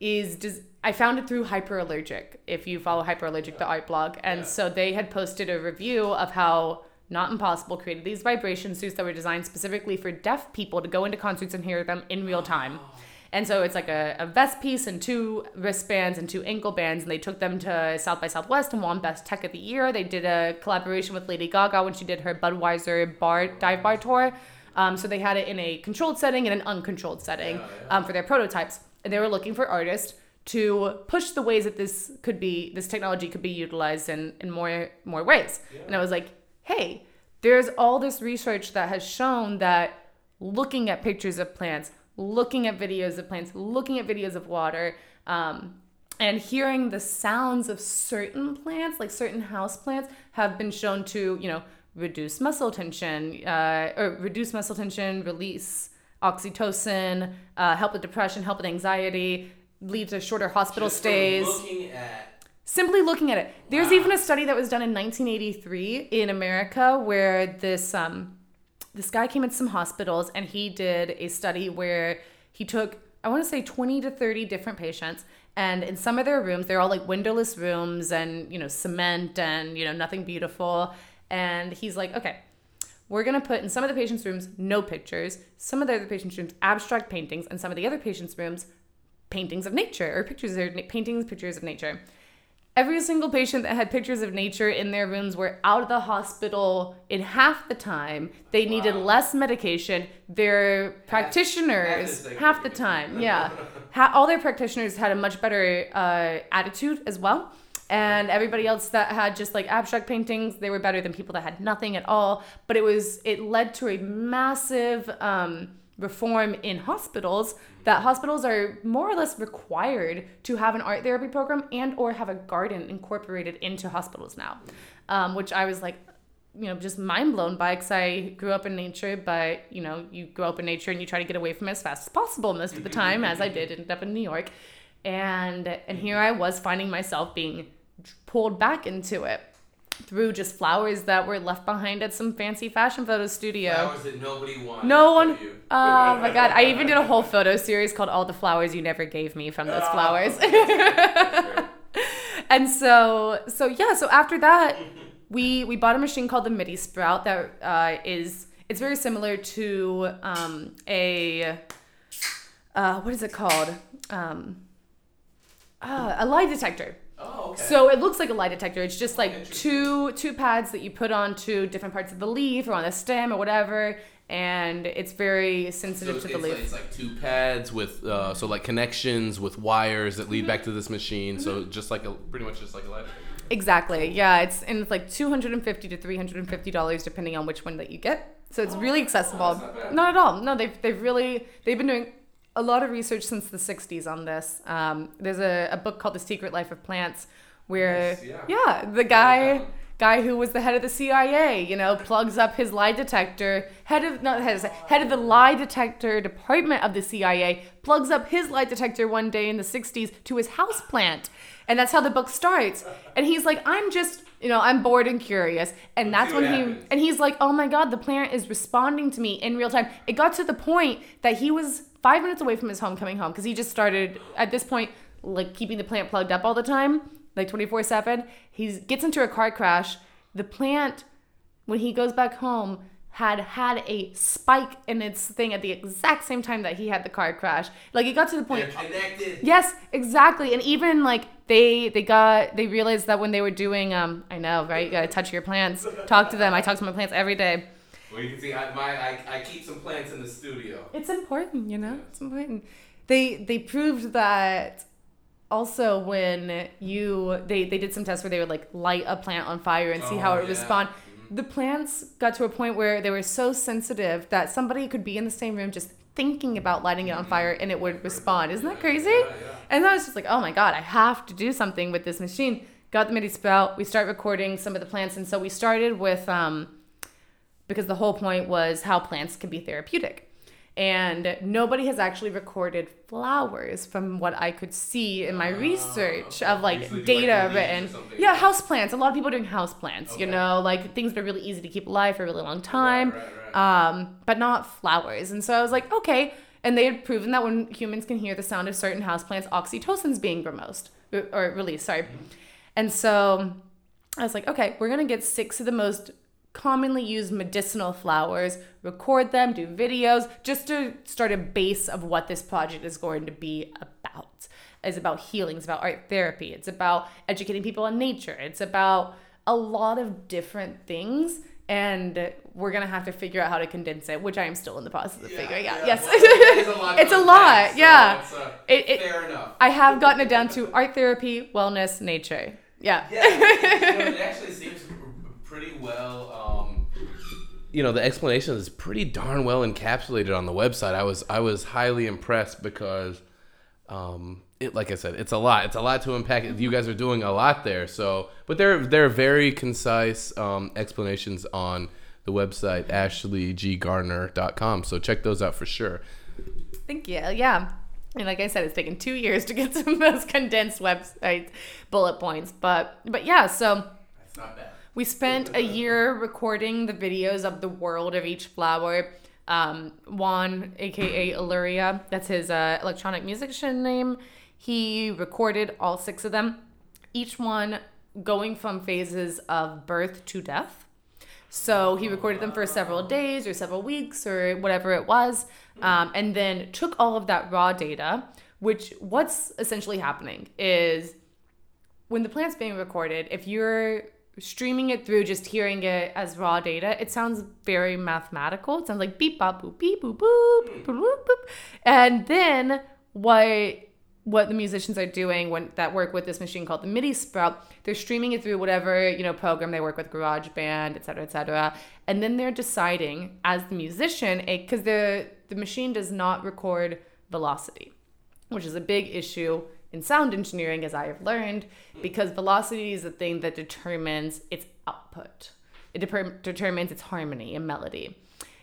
is, des- I found it through Hyperallergic, if you follow Hyperallergic, the art blog. And Yeah. so they had posted a review of how Not Impossible created these vibration suits that were designed specifically for deaf people to go into concerts and hear them in real time. And so it's like a, a vest piece and two wristbands and two ankle bands. And they took them to South by Southwest and won Best Tech of the Year. They did a collaboration with Lady Gaga when she did her Budweiser bar dive bar tour. Um, so they had it in a controlled setting and an uncontrolled setting um, for their prototypes. And they were looking for artists to push the ways that this could be, this technology could be utilized in, in more more ways. And I was like, hey, there's all this research that has shown that looking at pictures of plants, looking at videos of plants, looking at videos of water, um, and hearing the sounds of certain plants, like certain house plants, have been shown to, you know, reduce muscle tension, uh, or reduce muscle tension, release oxytocin, uh, help with depression, help with anxiety, lead to shorter hospital stays looking at simply looking at it. There's Wow. even a study that was done in 1983 in America where this um this guy came into some hospitals and he did a study where he took I want to say 20 to 30 different patients and in some of their rooms they're all like windowless rooms and you know cement and you know nothing beautiful and he's like okay we're going to put in some of the patients' rooms no pictures, some of the other patients' rooms abstract paintings, and some of the other patients' rooms paintings of nature or pictures or na- paintings, pictures of nature. Every single patient that had pictures of nature in their rooms were out of the hospital in half the time. They needed less medication. Their practitioners, half half, the the time, yeah. Ha- all their practitioners had a much better uh, attitude as well. And everybody else that had just like abstract paintings, they were better than people that had nothing at all. But it was, it led to a massive um, reform in hospitals that hospitals are more or less required to have an art therapy program and or have a garden incorporated into hospitals now um, which i was like you know just mind blown by because i grew up in nature but you know you grow up in nature and you try to get away from it as fast as possible most of the time as i did ended up in new york and and here i was finding myself being pulled back into it through just flowers that were left behind at some fancy fashion photo studio flowers that nobody wanted. no one. Oh my god! I even did a whole photo series called "All the Flowers You Never Gave Me" from those Oh, flowers. that's and so, so yeah. So after that, we we bought a machine called the MIDI Sprout that uh, is it's very similar to um, a uh, what is it called? Um, uh, a lie detector. Oh, okay. So it looks like a lie detector. It's just like two two pads that you put onto different parts of the leaf or on the stem or whatever, and it's very So sensitive it's, to the like, leaf. it's like two pads with uh, so like connections with wires that lead Mm-hmm. back to this machine. So just like a pretty much just like a light. Exactly. Yeah, it's and it's like two hundred and fifty to three hundred and fifty dollars depending on which one that you get. So it's really accessible. that's not. Not at all. No, they've they've really they've been doing a lot of research since the '60s on this. Um, there's a, a book called The Secret Life of Plants, where Nice, yeah. yeah, the guy guy who was the head of the CIA, you know, plugs up his lie detector, head of not head of, head of the lie detector department of the CIA, plugs up his lie detector one day in the 60s to his house plant. And that's how the book starts. And he's like, I'm just, you know, I'm bored and curious. And Let's that's when he happens. and he's like, "Oh my god, the plant is responding to me in real time." It got to the point that he was 5 minutes away from his home coming home because he just started at this point like keeping the plant plugged up all the time, like 24/7. He gets into a car crash. The plant when he goes back home had had a spike in its thing at the exact same time that he had the car crash. Like it got to the point They're connected. Yes, exactly. And even like they they got they realized that when they were doing um I know, right? You gotta touch your plants. Talk to them. I talk to my plants every day. Well, you can see I, my I, I keep some plants in the studio. It's important, you know? It's important. they they proved that also when you they they did some tests where they would like light a plant on fire and see how Oh, it would yeah. respond. The plants got to a point where they were so sensitive that somebody could be in the same room just thinking about lighting it on fire and it would respond. Isn't that crazy? And I was just like, oh my god, I have to do something with this machine. Got the MIDI sprout. We start recording some of the plants, and so we started with um, because the whole point was how plants can be therapeutic. And nobody has actually recorded flowers from what I could see in my research of like Usually like, data or written. Yeah, house plants. A lot of people are doing house plants, you know, like things that are really easy to keep alive for a really long time, Right, right, Um, but not flowers. And so I was like, okay. And they had proven that when humans can hear the sound of certain houseplants, oxytocin's being released, or released, sorry. And so I was like, okay, we're gonna get six of the most commonly used medicinal flowers, record them, do videos, just to start a base of what this project is going to be about. It's about healing, it's about art therapy, it's about educating people on nature, it's about a lot of different things. And we're gonna have to figure out how to condense it, which I am still in the process of figuring out. Yes, it's a lot. It's a lot, so yeah. it's, uh, It- it- fair enough. I have gotten it down to art therapy, wellness, nature. Yeah. Yeah, it, you know, it actually seems pretty well. Um, you know, the explanation is pretty darn well encapsulated on the website. I was I was highly impressed because, um, it like I said, it's a lot. It's a lot to unpack. You guys are doing a lot there. So, but there there are very concise um, explanations on the website ashleyggardner.com. So check those out for sure. Thank you. Yeah. And like I said, it's taken two years to get some of those condensed website bullet points. But but yeah, so That's not bad. We spent a year recording the videos of the world of each flower. Um, Juan, aka Illuria, that's his uh, electronic musician name. He recorded all six of them, each one going from phases of birth to death. So he recorded them for several days or several weeks or whatever it was, um, and then took all of that raw data. Which what's essentially happening is when the plant's being recorded, if you're streaming it through just hearing it as raw data, it sounds very mathematical. It sounds like beep bop boop beep boop boop hmm. boop boop boop. And then what what the musicians are doing when that work with this machine called the MIDI Sprout, they're streaming it through whatever you know program they work with, GarageBand, et cetera, et cetera, and then they're deciding as the musician, because the the machine does not record velocity which is a big issue in sound engineering, as I have learned, because velocity is the thing that determines its output. It deper- determines its harmony and melody.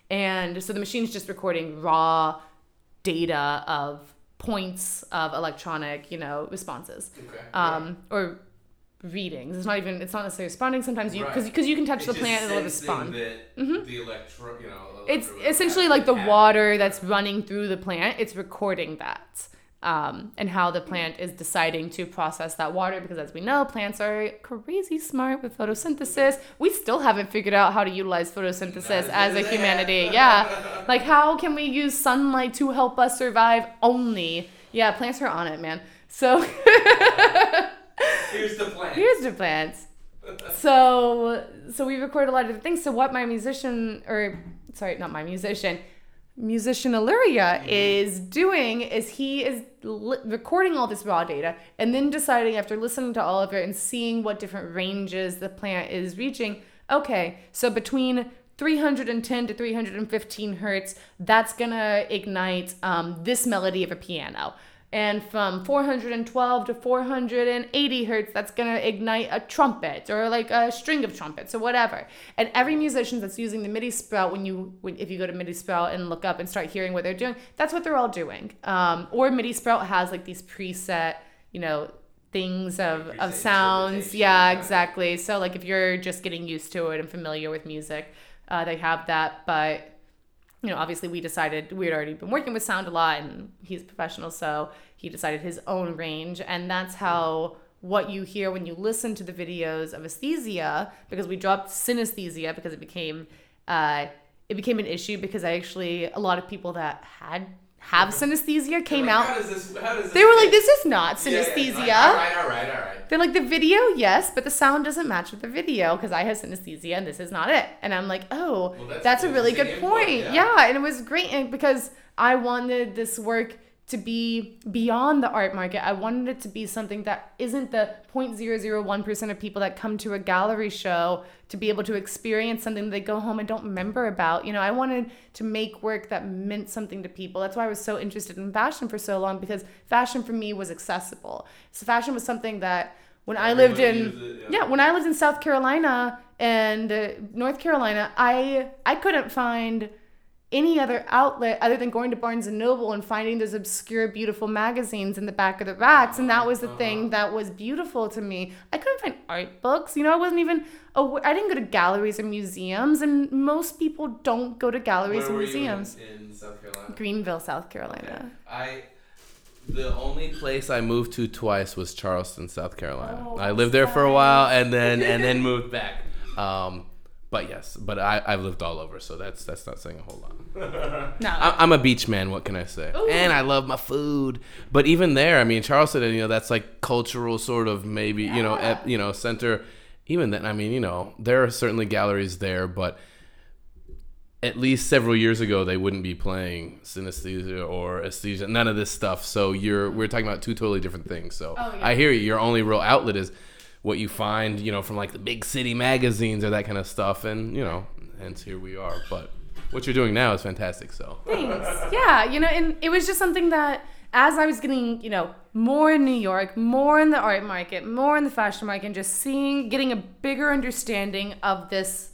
And so the machine's just recording raw data of points of electronic, you know, responses. Okay. Um, or readings. It's not even, it's not necessarily responding. Sometimes you, because Right. because you can touch the plant and it'll respond. Mm-hmm. The electro, you know, It's essentially like the water that's running through the plant. It's recording that. Um, and how the plant is deciding to process that water because as we know plants are crazy smart with photosynthesis. We still haven't figured out how to utilize photosynthesis as a humanity. Yeah. Like how can we use sunlight to help us survive only? Yeah plants are on it man. So Here's the plants here's the plants so so we record a lot of things. So what my musician or sorry not my musician musician Illyria is doing is he is li- recording all this raw data and then deciding after listening to all of it and seeing what different ranges the plant is reaching okay so between 310 to 315 hertz that's gonna ignite um, this melody of a piano and from 412 to 480 hertz that's going to ignite a trumpet or like a string of trumpets or whatever. And every musician that's using the midi sprout when you when, if you go to midi sprout and look up and start hearing what they're doing that's what they're all doing. Um, or midi sprout has like these preset you know things of, of sounds. Yeah yeah. exactly. So like if you're just getting used to it and familiar with music uh, they have that. But you know, obviously we decided we had already been working with sound a lot and he's a professional, so he decided his own range. And that's how what you hear when you listen to the videos of aesthesia, because we dropped synesthesia because it became uh, it became an issue because I actually a lot of people that had have synesthesia came Like, out. How does this? How does this They were like, "This is not Yeah, yeah, synesthesia." like, all right, all right, all right. They're like, the video, yes, but the sound doesn't match with the video because I have synesthesia and this is not it. And I'm like, oh, Well, that's that's, a really good interesting point. yeah. yeah. and it was great and because I wanted this work to be beyond the art market. I wanted it to be something that isn't the 0.001% of people that come to a gallery show to be able to experience something that they go home and don't remember about. You know, I wanted to make work that meant something to people. That's why I was so interested in fashion for so long because fashion for me was accessible. So fashion was something that when I lived in it, yeah. when I lived in South Carolina and uh, North Carolina, I I couldn't find any other outlet other than going to Barnes and Noble and finding those obscure beautiful magazines in the back of the racks and that was the thing that was beautiful to me. I couldn't find art books. You know, I wasn't even aware, I didn't go to galleries and museums and most people don't go to galleries and museums. In, in South Carolina. Greenville, South Carolina. I the only place I moved to twice was Charleston, South Carolina. Oh, I lived there for a while and then and then moved back. Um, but yes, but I, I've lived all over, so that's that's not saying a whole lot. No. I- I'm a beach man. What can I say? Ooh. And I love my food. But even there, I mean, Charleston, you know, that's like cultural sort of maybe you know, ep, you know, center. Even then, I mean, you know, there are certainly galleries there, but at least several years ago, they wouldn't be playing synesthesia or aesthesia, none of this stuff. So you're we're talking about two totally different things. So Oh, yeah. I hear you. Your only real outlet is what you find, you know, from like the big city magazines or that kind of stuff, and you know, hence here we are. But what you're doing now is fantastic. So Thanks. Yeah, you know, and it was just something that as I was getting, you know, more in New York, more in the art market, more in the fashion market, and just seeing, getting a bigger understanding of this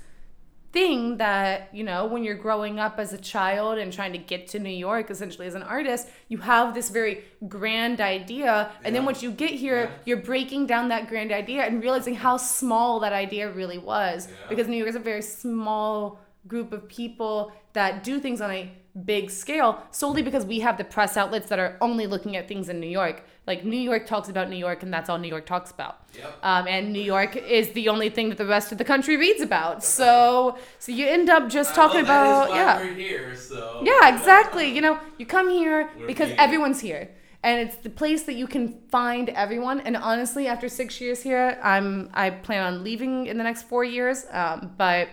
thing that, you know, when you're growing up as a child and trying to get to New York essentially as an artist, you have this very grand idea. And then once you get here, Yeah. you're breaking down that grand idea and realizing how small that idea really was. Yeah. Because New York is a very small group of people that do things on a big scale solely because we have the press outlets that are only looking at things in New York. Like New York talks about New York and that's all New York talks about. Yep. Um, and New York is the only thing that the rest of the country reads about. So so you end up just talking about yeah. here. So Yeah, exactly. You know, you come here We're because everyone's here. And it's the place that you can find everyone. And honestly, after six years here, I'm I plan on leaving in the next four years. Um, but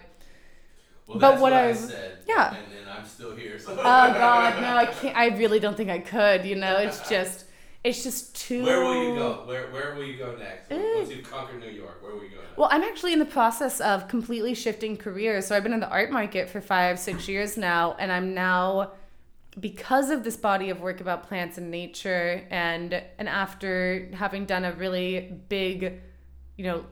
Well, But that's what I I've- said. yeah. And, and I'm still here. So. oh god, no, I can't. I really don't think I could. You know, it's just it's just too. Where will you go? Where Where will you go next? Eh. Once you've conquered New York, where will you go next? Well, I'm actually in the process of completely shifting careers. So I've been in the art market for five, six years now, and I'm now because of this body of work about plants and nature and and after having done a really big, you know,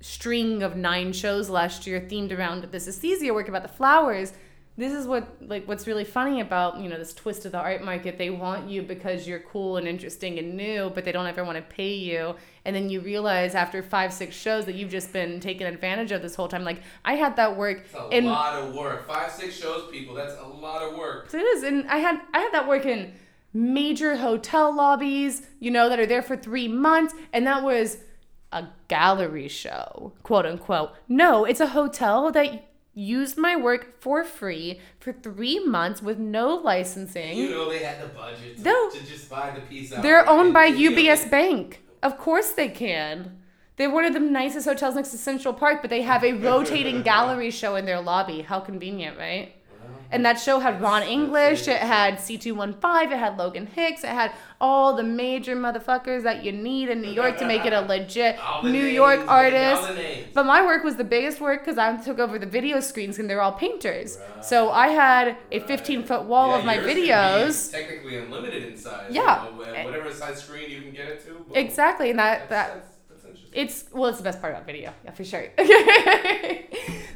string of nine shows last year themed around this aesthesia work about the flowers this is what like what's really funny about you know this twist of the art market they want you because you're cool and interesting and new but they don't ever want to pay you and then you realize after five six shows that you've just been taken advantage of this whole time like i had that work It's a in lot of work. Five, six shows, people. That's a lot of work. it is, and I had I had that work in major hotel lobbies, you know, that are there for three months, and that was a gallery show, quote unquote. No, it's a hotel that used my work for free for three months with no licensing. You know they had the budget to, No. to just buy the piece out. They're owned by and, you know, UBS Bank. Of course they can. They're one of the nicest hotels next to Central Park, but they have a rotating gallery show in their lobby. How convenient, right? And that show had Ron English, it had C215, it had Logan Hicks, it had all the major motherfuckers that you need in New York to make it a legit New names, York artist. But my work was the biggest work because I took over the video screens and they're all painters. So I had a 15 foot wall Yeah, of my yours could be videos. Technically unlimited in size. Yeah. You know, wh- eh. whatever size screen you can get it to. but Exactly, and that, That's, that that's, that's interesting. It's well, it's the best part about video, yeah, for sure.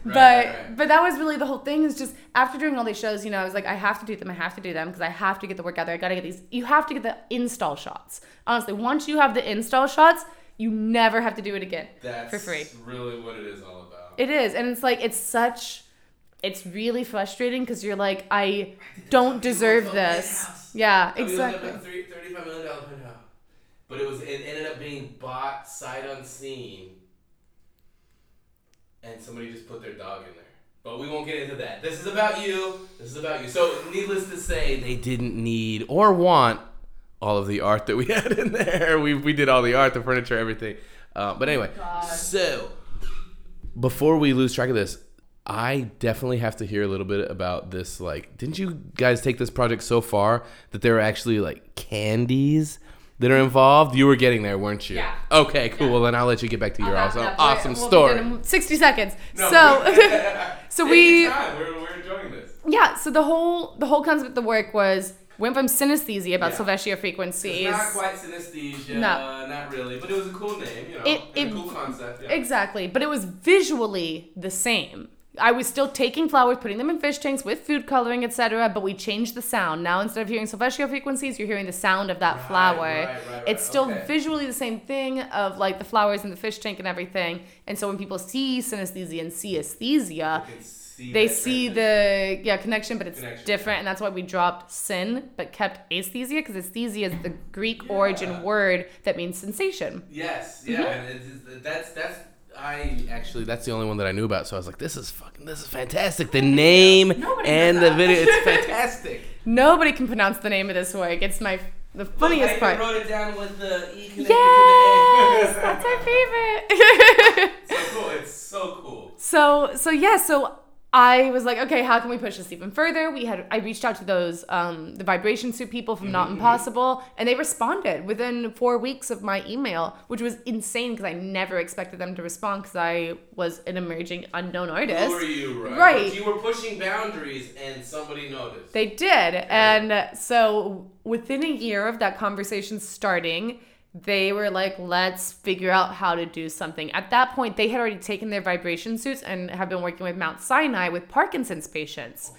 but right. but that was really the whole thing. Is just after doing all these shows, you know, I was like, I have to do them. I have to do them because I have to get the work out there. I got to get these. You have to get the install shots. Honestly, once you have the install shots, you never have to do it again That's for free. really what it is all about. It is, and it's like it's such. It's really frustrating because you're like, I don't deserve this. Yeah, I mean, it was like exactly. $35 million penthouse. But it was it ended up being bought sight unseen. And somebody just put their dog in there. But we won't get into that. This is about you. This is about you. So, needless to say, they didn't need or want all of the art that we had in there. We, we did all the art, the furniture, everything. Uh, but anyway, God. so before we lose track of this, I definitely have to hear a little bit about this. Like, didn't you guys take this project so far that there are actually like candies that are involved? You were getting there, weren't you? Yeah. Okay, cool. Well, then I'll let you get back to your awesome, up. awesome We'll story. done in 60 seconds. No, So, so we. We're, we're enjoying this. yeah, so the whole, the whole concept of the work was, went from synesthesia about Yeah. solfeggio frequencies. It's not quite synesthesia, No. not really, but it was a cool name, you know, It- it- a cool concept. Yeah. Exactly, but it was visually the same. I was still taking flowers, putting them in fish tanks with food coloring, etc. But we changed the sound. Now instead of hearing celestial frequencies, you're hearing the sound of that Right, flower. right, right. It's still Okay. visually the same thing of like the flowers in the fish tank and everything. And so when people see synesthesia and see aesthesia, see they see the yeah connection, but it's Connection. different, and that's why we dropped sin but kept aesthesia because aesthesia is the Greek origin word that means sensation. Yes, yeah, mm-hmm. and it's, it's- that's that's I actually that's the only one that I knew about. So I was like, this is fucking, this is fantastic. The name Nobody and the video, it's fantastic. Nobody can pronounce the name of this work. It's my the funniest part. I wrote it down with the e Yes, that's our favorite. so cool. It's so cool. so so yeah, so I was like, okay, how can we push this even further? We had I reached out to those um, the vibration suit people from Not Impossible, and they responded within four weeks of my email, which was insane because I never expected them to respond because I was an emerging unknown artist. Who are you, right? Right. But you were pushing boundaries, and somebody noticed. They did. And so within a year of that conversation starting, they were like, let's figure out how to do something. At that point, they had already taken their vibration suits and have been working with Mount Sinai with Parkinson's patients.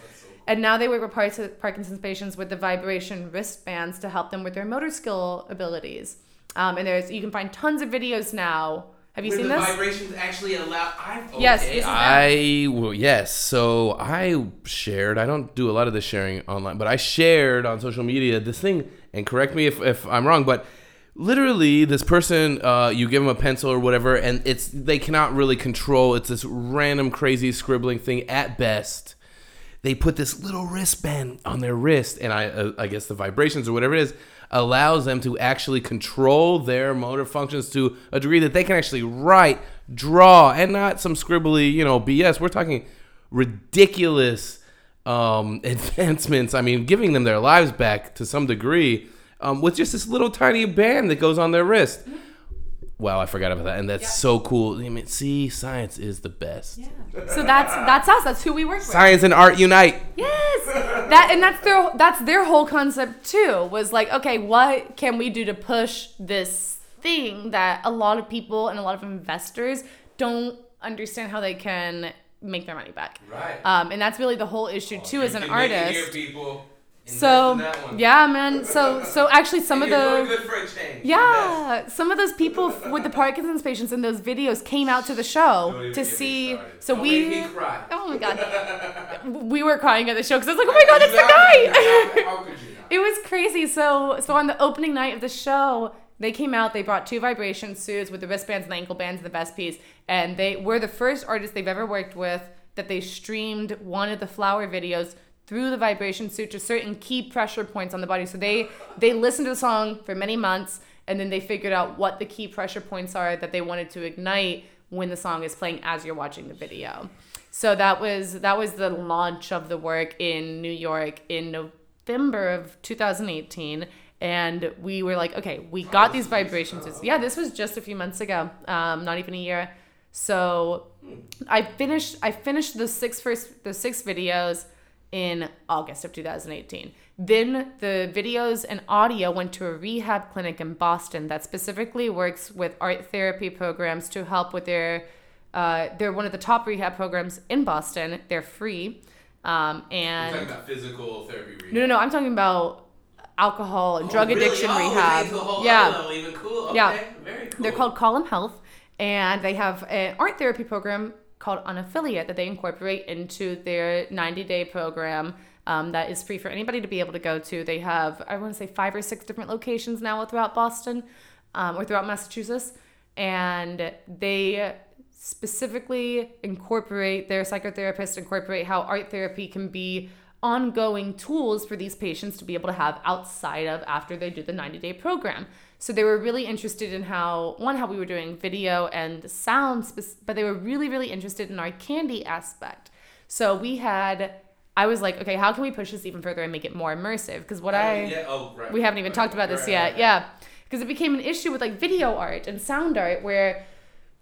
And now they work with Par- Parkinson's patients with the vibration wristbands to help them with their motor skill abilities. Um, and there's you can find tons of videos now. Have you Where seen the this? vibrations actually allow. I, Yes, okay, this I well, yes. So I shared. I don't do a lot of this sharing online, but I shared on social media this thing. And correct me if, if I'm wrong, but literally this person, uh, you give them a pencil or whatever, and it's they cannot really control. It's this random crazy scribbling thing at best. They put this little wristband on their wrist, and I uh, I guess the vibrations or whatever it is allows them to actually control their motor functions to a degree that they can actually write, draw, and not some scribbly, you know, BS. We're talking ridiculous um, advancements. I mean, giving them their lives back to some degree um, with just this little tiny band that goes on their wrist. Wow, I forgot about that, and that's so cool. I mean, see, science is the best. Yeah. So that's that's us. That's who we work with. Science and art unite. Yes, that and that's their that's their whole concept too. Was like, okay, what can we do to push this thing that a lot of people and a lot of investors don't understand how they can make their money back. Right. Um, and that's really the whole issue too as an artist. people. So yeah, man. So so actually some of the good for a change. yeah, some of those people with the Parkinson's patients in those videos came out to the show to see. So we. cry. Oh my god, we were crying at the show because I was like, oh my god, it's the guy. How could you? It was crazy. So so on the opening night of the show, they came out. They brought two vibration suits with the wristbands and the ankle bands and the best piece, and they were the first artists they've ever worked with that they streamed one of the flower videos through the vibration suit to certain key pressure points on the body. So they they listened to the song for many months, and then they figured out what the key pressure points are that they wanted to ignite when the song is playing as you're watching the video. So that was that was the launch of the work in New York in November of 2018 and we were like okay we got these vibrations yeah this was just a few months ago um, not even a year so i finished i finished the six first the six videos in august of 2018 then the videos and audio went to a rehab clinic in boston that specifically works with art therapy programs to help with their uh, they're one of the top rehab programs in boston they're free um, and about physical therapy. no, no, no. I'm talking about alcohol and drug Oh, really? addiction Oh, rehab. whole yeah, other level, even cool. Okay, Yeah. very cool. they're called Column Health, and they have an art therapy program called Unaffiliate that they incorporate into their 90 day program. Um, that is free for anybody to be able to go to. They have, I want to say, five or six different locations now throughout Boston um, or throughout Massachusetts. And they specifically incorporate their psychotherapists incorporate how art therapy can be ongoing tools for these patients to be able to have outside of after they do the 90 day program so they were really interested in how one how we were doing video and sound but they were really really interested in our candy aspect So we had. I was like, okay, how can we push this even further and make it more immersive? Because what I yeah, oh, right, we haven't even right, talked about this right, yet. right. Yeah, because it became an issue with like video art and sound art where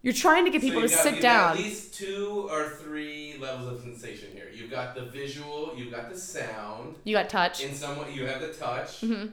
you're trying to get people you to got- sit down. At least two or three levels of sensation here. You've got the visual, you've got the sound. You got touch. In some way, you have the touch. Mm-hmm.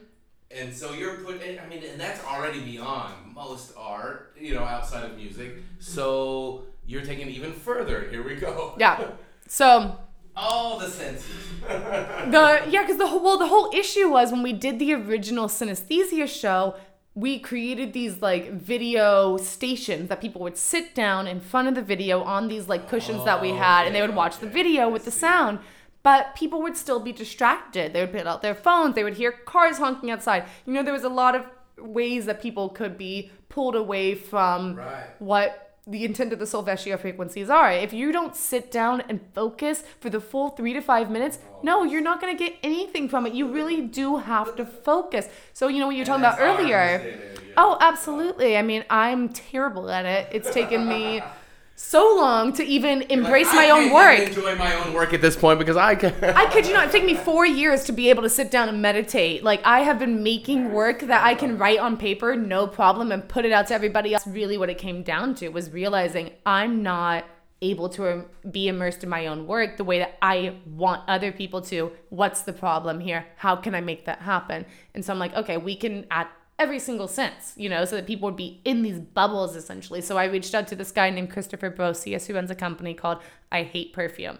And so you're putting, I mean, and that's already beyond most art, you know, outside of music. So you're taking it even further. Here we go. Yeah. So All the senses. the yeah, because the whole well, the whole issue was when we did the original synesthesia show, we created these like video stations that people would sit down in front of the video on these like cushions that we Oh, had, and they would watch the video with the sound. But people would still be distracted. They would put out their phones. They would hear cars honking outside. You know, there was a lot of ways that people could be pulled away from Right. what the intent of the solfeggio frequencies are. If you don't sit down and focus for the full three to five minutes, no, you're not going to get anything from it. You really do have to focus. So, you know, what you were talking about earlier. Oh, absolutely. I mean, I'm terrible at it. It's taken me so long to even embrace my own work. enjoy my own work at this point because I can. I kid you not, it took me four years to be able to sit down and meditate. Like I have been making work that I can write on paper, no problem, and put it out to everybody else. Really, what it came down to was realizing I'm not able to be immersed in my own work the way that I want other people to. What's the problem here? How can I make that happen? And so I'm like, okay, we can add every single sense, you know, so that people would be in these bubbles essentially. So I reached out to this guy named Christopher Brosius who runs a company called I Hate Perfume.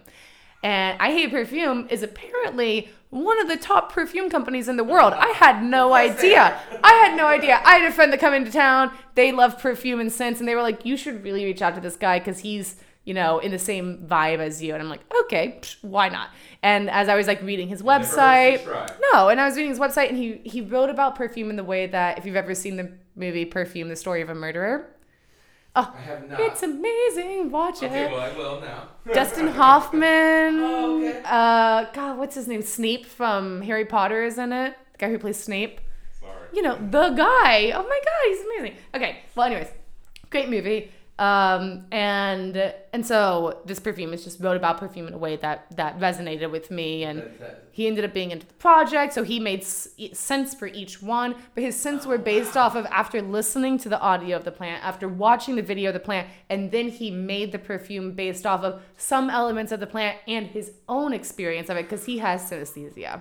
And I Hate Perfume is apparently one of the top perfume companies in the world. I had no idea. I had no idea. I had a friend that come into town. They love perfume and scents, and they were like, "You should really reach out to this guy because he's, you know, in the same vibe as you." And I'm like, "Okay, psh, why not?" And as I was like reading his website, no, and I was reading his website, and he he wrote about perfume in the way that if you've ever seen the movie Perfume: The Story of a Murderer, oh, I have not. it's amazing. Watch it. okay, well, I will now. Dustin Hoffman. Oh, okay. Uh, God, what's his name? Snape from Harry Potter is in it. The guy who plays Snape. Sorry. You know, the guy. Oh my God, he's amazing. Okay, well, anyways, great movie. Um, and and so this perfume is just wrote about perfume in a way that that resonated with me, and he ended up being into the project, so he made s- scents for each one. But his scents were based off of after listening to the audio of the plant, after watching the video of the plant, and then he made the perfume based off of some elements of the plant and his own experience of it, because he has synesthesia.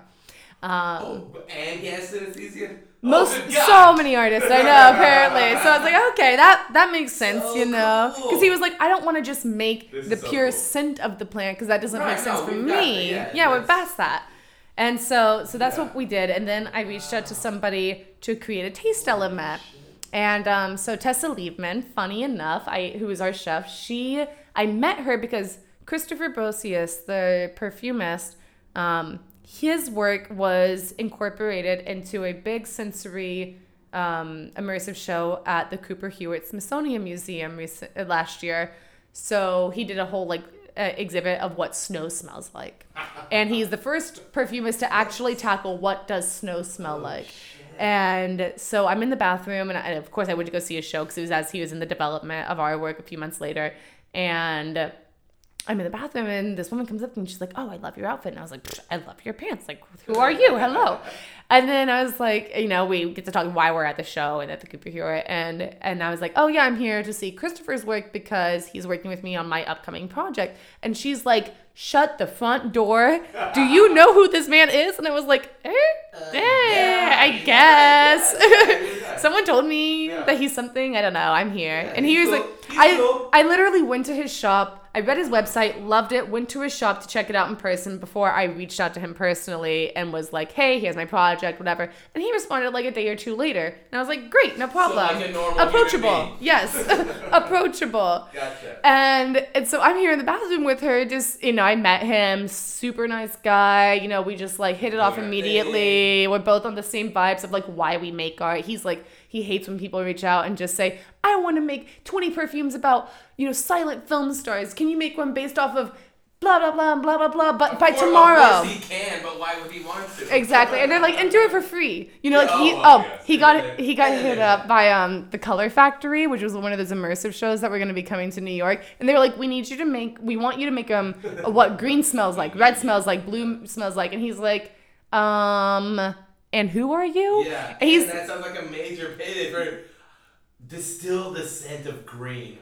Um, Oh, and he has synesthesia? Most oh, so many artists I know apparently. So I was like, okay, that that makes sense, So you know, cool. because he was like, I don't want to just make This the so pure cool. scent of the plant because that doesn't Right, make sense no, for me. yeah, yeah, we're past that. And so so that's Yeah. what we did, and then I reached out to somebody to create a taste element. And um, so Tessa Liebman, funny enough, I who is our chef, she I met her because Christopher Brosius, the perfumist, um, his work was incorporated into a big sensory um, immersive show at the Cooper Hewitt Smithsonian Museum recent, uh, last year. So he did a whole like uh, exhibit of what snow smells like, and he's the first perfumist to actually tackle what does snow smell like. And so I'm in the bathroom, and, I, and of course I went to go see his show because it was as he was in the development of our work a few months later, and. I'm in the bathroom and this woman comes up and she's like, "Oh, I love your outfit." And I was like, "I love your pants. Like, who are you? Hello." And then I was like, you know, we get to talk why we're at the show and at the Cooper Hewitt, and and I was like, "Oh yeah, I'm here to see Christopher's work because he's working with me on my upcoming project." And she's like, "Shut the front door. Do you know who this man is?" And I was like, "Eh, eh I yeah, guess." yeah. Someone told me Yeah. that he's something. I don't know. I'm here, and he was like, I. I literally went to his shop. I read his website, loved it, went to his shop to check it out in person before I reached out to him personally and was like, hey, here's my project, whatever. And he responded like a day or two later. And I was like, great, no problem. like a normal human Approachable. Yes. Approachable. Gotcha. And and so I'm here in the bathroom with her. Just you know, I met him, super nice guy. You know, we just like hit it off Yeah. immediately. We're both on the same vibes of like why we make art. He's like he hates when people reach out and just say, "I want to make 20 perfumes about you know silent film stars. Can you make one based off of blah blah blah blah blah blah. But by tomorrow. He can, but why would he want to? Exactly, and they're like, and do it for free. You know, like he, Oh, oh, yes. he got he got hit up by um the Color Factory, which was one of those immersive shows that were going to be coming to New York, and they were like, we need you to make, we want you to make um what green smells like, red smells like, blue smells like, and he's like, um, and who are you? Yeah, and he's and that sounds like a major payday for distill the scent of green.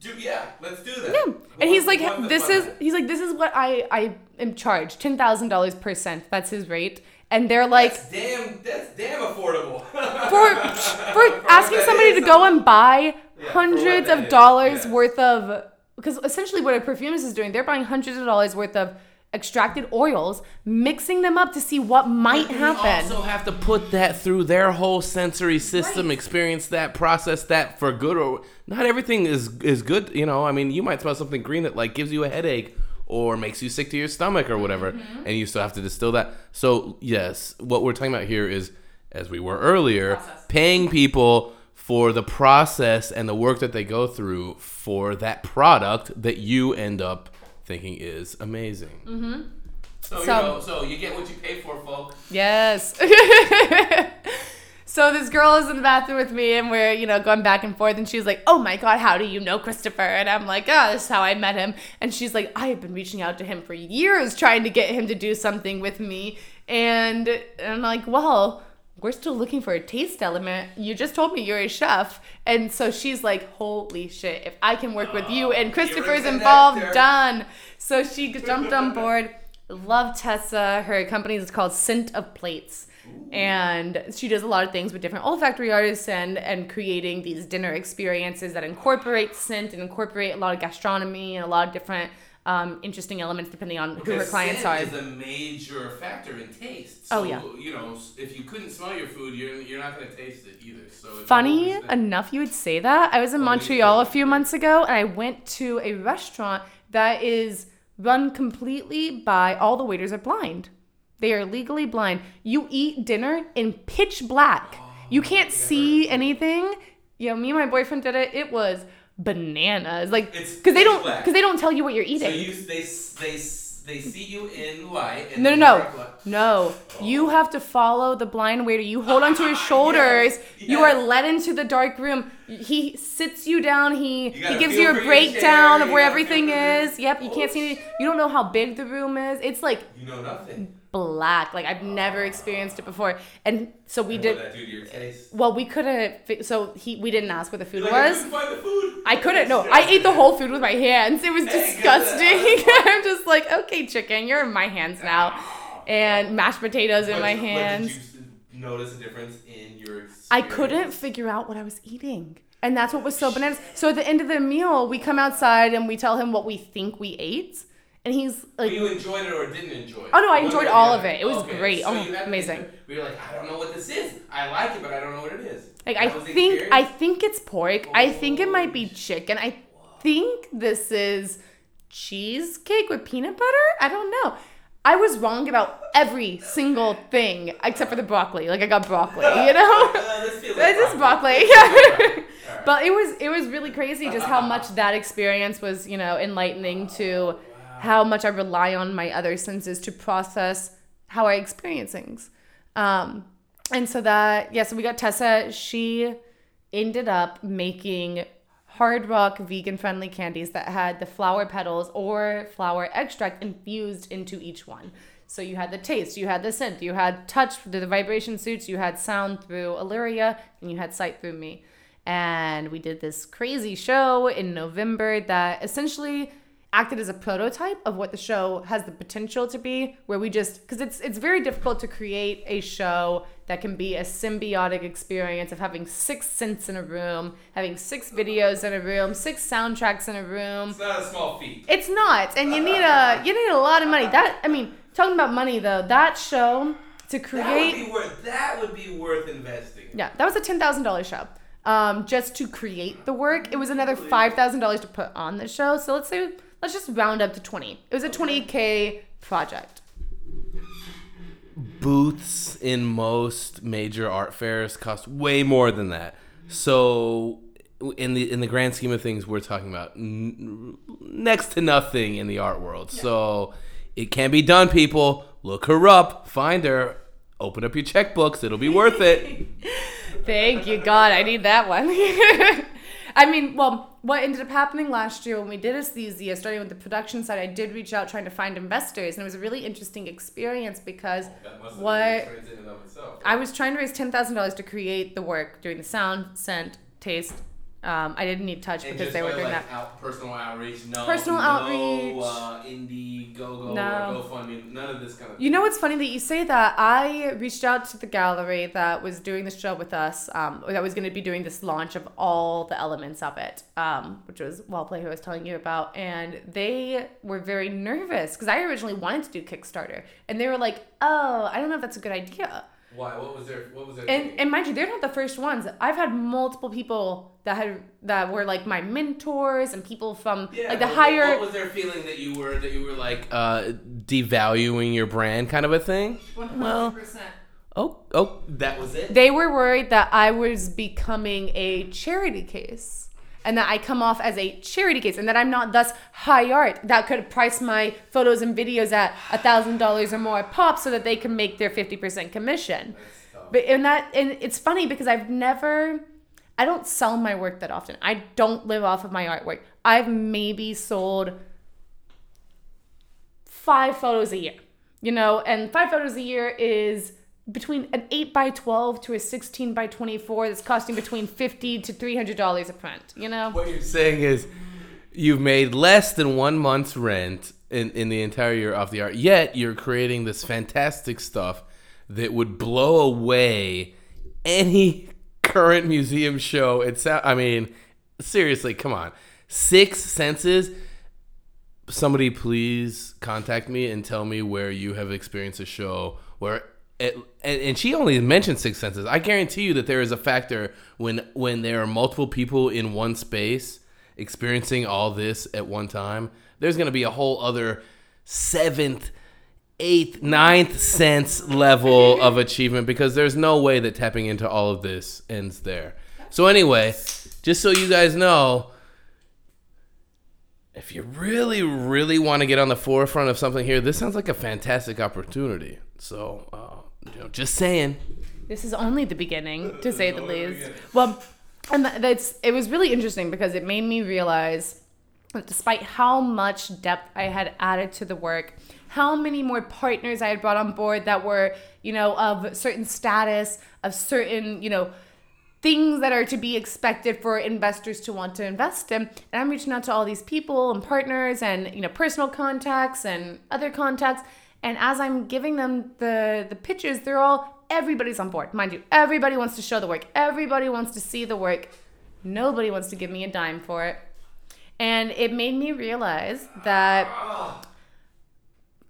Do yeah, let's do that. Yeah. And he's like, this is he's like, this is what I I am charged ten thousand dollars per scent. That's his rate. And they're like, That's damn, that's damn affordable. for for asking somebody to go and buy Yeah, hundreds of dollars yeah. worth of because essentially what a perfumist is doing, they're buying hundreds of dollars worth of extracted oils, mixing them up to see what might You happen. also have to put that through their whole sensory system, Right. experience that, process that for good or not. Everything is is good. You know, I mean, you might smell something green that like gives you a headache or makes you sick to your stomach or whatever, Mm-hmm. and you still have to distill that. So yes, what we're talking about here is, as we were earlier, Process. paying people for the process and the work that they go through for that product that you end up thinking is amazing. Mm-hmm. So, So- you know, so you get what you pay for, folks. Yes. so this girl is in the bathroom with me and we're, you know, going back and forth and she's like, "Oh my god, how do you know Christopher?" And I'm like, "Oh, this is how I met him." And she's like, "I have been reaching out to him for years trying to get him to do something with me." And I'm like, "Well, we're still looking for a taste element. You just told me you're a chef." And so she's like, "Holy shit, if I can work with you and Christopher's involved, done." So she jumped on board. Love Tessa. Her company is called Scent of Plates. And she does a lot of things with different olfactory artists and, and creating these dinner experiences that incorporate scent and incorporate a lot of gastronomy and a lot of different um, interesting elements depending on who her Because clients scent are. is a major factor in taste. Oh, yeah. You know, if you couldn't smell your food, you're, you're not going to taste it either. So it's Funny enough, you would say that. I was in Montreal a few months ago and I went to a restaurant that is run completely by all the waiters are blind. They are legally blind. You eat dinner in pitch black. You can't see anything. You know, me and my boyfriend did it. It was bananas. Like because they don't because they don't tell you what you're So eating. you they they they see you in light. And No, no, no, no. You oh. have to follow the blind waiter. You hold onto his shoulders. Yes, You are yes. led into the dark room. He sits you down. He he gives you a breakdown chair, of where everything is. Yep. You can't oh. see. Oh, Any, you don't know how big the room is. It's like You know nothing. Black. Like I've never experienced it before. And so we did. What that do to your taste? Well, we couldn't. So he we didn't ask what the food Like, I was. couldn't find the food. I couldn't. No, I ate the whole food with my hands. It was disgusting. I'm just like, okay, chicken, you're in my hands now, and mashed potatoes in my hands. Did you notice a difference in your? I couldn't figure out what I was eating. And that's what was so bananas. So at the end of the meal, we come outside and we tell him what we think we ate. And he's But like, you enjoyed it or didn't enjoy it? Oh, no, I enjoyed or the all of it. It was great. Oh, you had to amazing. We were like, I don't know what this is. I like it, but I don't know what it is. like That I think I think it's pork. I think it might be chicken. I think this is cheesecake with peanut butter. I don't know. I was wrong about every single thing except for the broccoli. Like I got broccoli, you know? Uh, like It's just broccoli. Alright. But it was it was really crazy just how much that experience was, you know, enlightening to how much I rely on my other senses to process how I experience things. Um, and so that yeah, so we got Tessa. She ended up making hard rock vegan friendly candies that had the flower petals or flower extract infused into each one. So you had the taste, you had the scent, you had touch through the vibration suits, you had sound through Illyria, and you had sight through me. And we did this crazy show in November that essentially acted as a prototype of what the show has the potential to be where we just because it's it's very difficult to create a show that can be a symbiotic experience of having six scents in a room having six videos in a room six soundtracks in a room It's not a small feat. it's not and you need a you need a lot of money that i mean talking about money though that show to create That would be worth. That would be worth investing. yeah, that was a ten thousand dollars show. Um, just to create the work, it was another five thousand dollars to put on the show. So let's say let's just round up to twenty. It was a twenty k project. Booths in most major art fairs cost way more than that. So in the in the grand scheme of things, we're talking about n- next to nothing in the art world. So it can be done, people. Look her up, find her, open up your checkbooks. It'll be worth it. Thank you, God. I need that one. I mean, well, what ended up happening last year when we did Aesthesia, starting with the production side, I did reach out trying to find investors, and it was a really interesting experience because what I was trying to raise ten thousand dollars to create the work, doing the sound, scent, taste. Um, I didn't need touch because they were doing that. Out, personal outreach, no. Personal no, outreach. Uh, Indiegogo No. or GoFundMe, none of this kind of. You know what's funny that you say that? I reached out to the gallery that was doing this show with us, um, that was going to be doing this launch of all the elements of it, um, which was Wellplay who I was telling you about, and they were very nervous because I originally wanted to do Kickstarter, and they were like, "Oh, I don't know if that's a good idea." Why? What was their? What was their? And and mind you, they're not the first ones. I've had multiple people that had that were like my mentors and people from like the higher. What was their feeling that you were that you were like uh, devaluing your brand, kind of a thing? Well, oh, oh, that was it. They were worried that I was becoming a charity case and that I come off as a charity case and that I'm not thus high art that could price my photos and videos at a thousand dollars or more a pop so that they can make their 50% commission. But in that and it's funny because I've never I don't sell my work that often. I don't live off of my artwork. I've maybe sold five photos a year, you know, and five photos a year is between an 8 by 12 to a 16 by 24 that's costing between 50 to $300 a print, you know? What you're saying is you've made less than one month's rent in, in the entire year off the art, yet you're creating this fantastic stuff that would blow away any current museum show. It's, I mean, seriously, come on. Six Senses. Somebody please contact me and tell me where you have experienced a show where it, and, she only mentioned six senses. I guarantee you that there is a factor when when there are multiple people in one space experiencing all this at one time. There's going to be a whole other seventh, eighth, ninth sense level of achievement because there's no way that tapping into all of this ends there. So anyway, just so you guys know, if you really, really want to get on the forefront of something here, this sounds like a fantastic opportunity. So, uh, you know, just saying. This is only the beginning, to say the least. Well, and that's it was really interesting because it made me realize that despite how much depth I had added to the work, how many more partners I had brought on board that were, you know, of certain status, of certain, you know, things that are to be expected for investors to want to invest in. And I'm reaching out to all these people and partners and, you know, personal contacts and other contacts. And as I'm giving them the the pitches, they're all everybody's on board. Mind you, everybody wants to show the work. Everybody wants to see the work. Nobody wants to give me a dime for it. And it made me realize that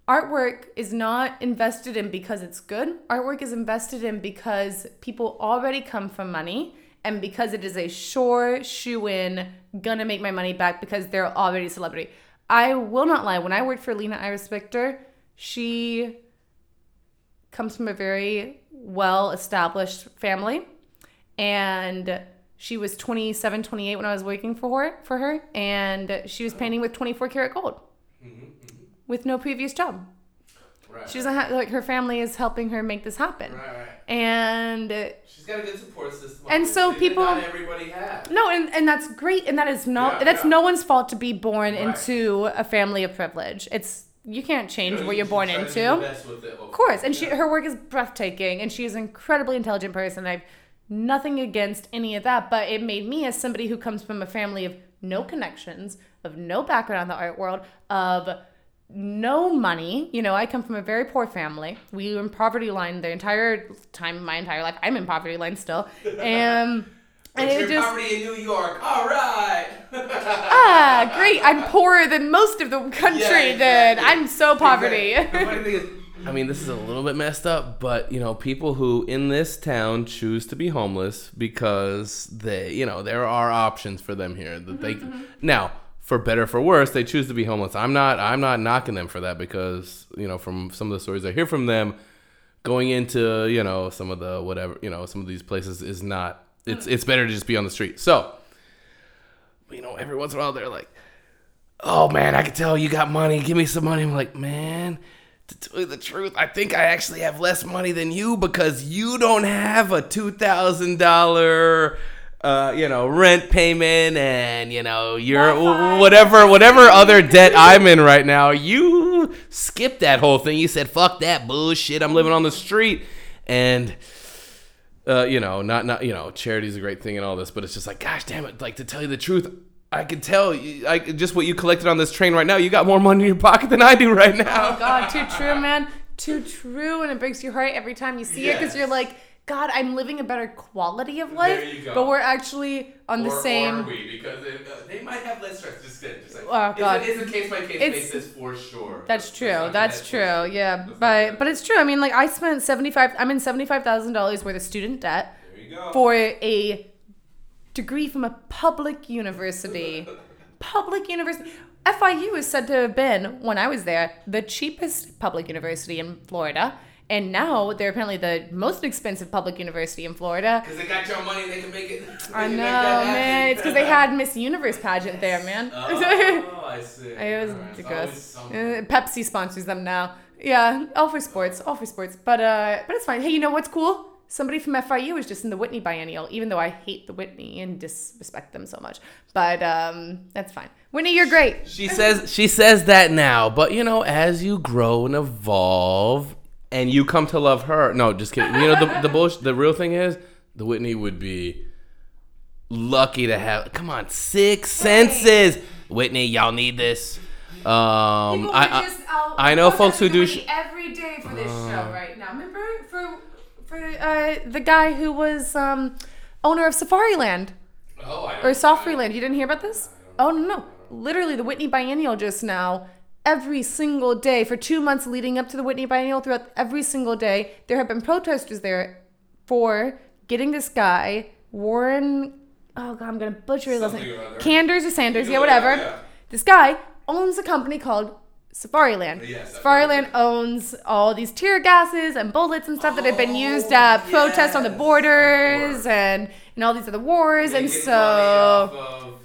artwork is not invested in because it's good. Artwork is invested in because people already come from money and because it is a sure shoe in, gonna make my money back because they're already a celebrity. I will not lie, when I worked for Lina Iris Viktor, she comes from a very well established family and she was 27 28 when i was working for her for her and she was painting with 24 karat gold mm-hmm, mm-hmm. with no previous job Right. she doesn't have like her family is helping her make this happen right, right. and She's got a good support system. And so people- Not everybody has. no and, and that's great and that is not Yeah, that's yeah. no one's fault to be born into a family of privilege it's you can't change You what you're born try to do into the best with it, Of course, and she her work is breathtaking, and she is an incredibly intelligent person. I've nothing against any of that, but it made me as somebody who comes from a family of no connections, of no background in the art world, of no money. You know, I come from a very poor family. We were in poverty line the entire time of my entire life. I'm in poverty line still, and. Um, But And you're it just poverty in New York. All right. ah great. I'm poorer than most of the country. Yeah, Then. I'm so poverty. Exactly. The funny thing is, I mean, this is a little bit messed up, but you know, people who in this town choose to be homeless because they, you know, there are options for them here that they now. For better or for worse, they choose to be homeless. I'm not. I'm not knocking them for that because you know, from some of the stories I hear from them, going into you know some of the whatever you know some of these places is not. It's it's better to just be on the street. So, you know, every once in a while they're like, "Oh man, I can tell you got money. Give me some money." I'm like, man. To tell you the truth, I think I actually have less money than you because you don't have a two thousand dollar uh, you know, rent payment and you know your whatever whatever other debt I'm in right now. You skipped that whole thing. You said fuck that bullshit. I'm living on the street, and uh, you know, not not you know, charity's a great thing and all this, but it's just like, gosh damn it, like to tell you the truth. I can tell, you- I just what you collected on this train right now. You got more money in your pocket than I do right now. Oh God, too true, man. Too true, and it breaks your heart every time you see it because you're like, God, I'm living a better quality of life, There you go. but we're actually on the Or same. are we? Because it, uh, they might have less stress. Just kidding. Just like, Oh, God. It's, a, it's a case by case It's- basis for sure. That's true. That's that true. Yeah, not but but it's true. I mean, like I spent seventy five. I'm in seventy five thousand dollars worth of student debt There you go. for a degree from a public university. public university. FIU is said to have been, when I was there, the cheapest public university in Florida. And now they're apparently the most expensive public university in Florida. Because they got your money, they can make it. I know, make that happen. man. It's because they had Miss Universe pageant there, man. Oh, I see. It was Alright, it's ridiculous. always something. Uh, Pepsi sponsors them now. Yeah, all for sports, all for sports. But uh, but it's fine. Hey, you know what's cool? Somebody from FIU was just in the Whitney Biennial, even though I hate the Whitney and disrespect them so much. But um, that's fine. Whitney, you're great. She says she says that now, but you know, as you grow and evolve, and you come to love her. No, just kidding. You know, the the bullshit. The real thing is, the Whitney would be lucky to have. Come on, six senses. Whitney, y'all need this. Um, People I, I, just out I know folks who do. Sh- every day for this show right now. Remember for for uh, the guy who was um, owner of Safariland. oh, I or Safariland. You didn't hear about this? Oh no, no. Literally, the Whitney Biennial just now. Every single day for two months leading up to the Whitney Biennial, throughout every single day, there have been protesters there for getting this guy Warren. Oh god, I'm gonna butcher his last name. Kanders or Sanders, yeah, whatever. yeah. This guy owns a company called Safariland. Yes, Safariland owns all these tear gases and bullets and stuff that have been used at protests on the borders and, and all these other wars. and so.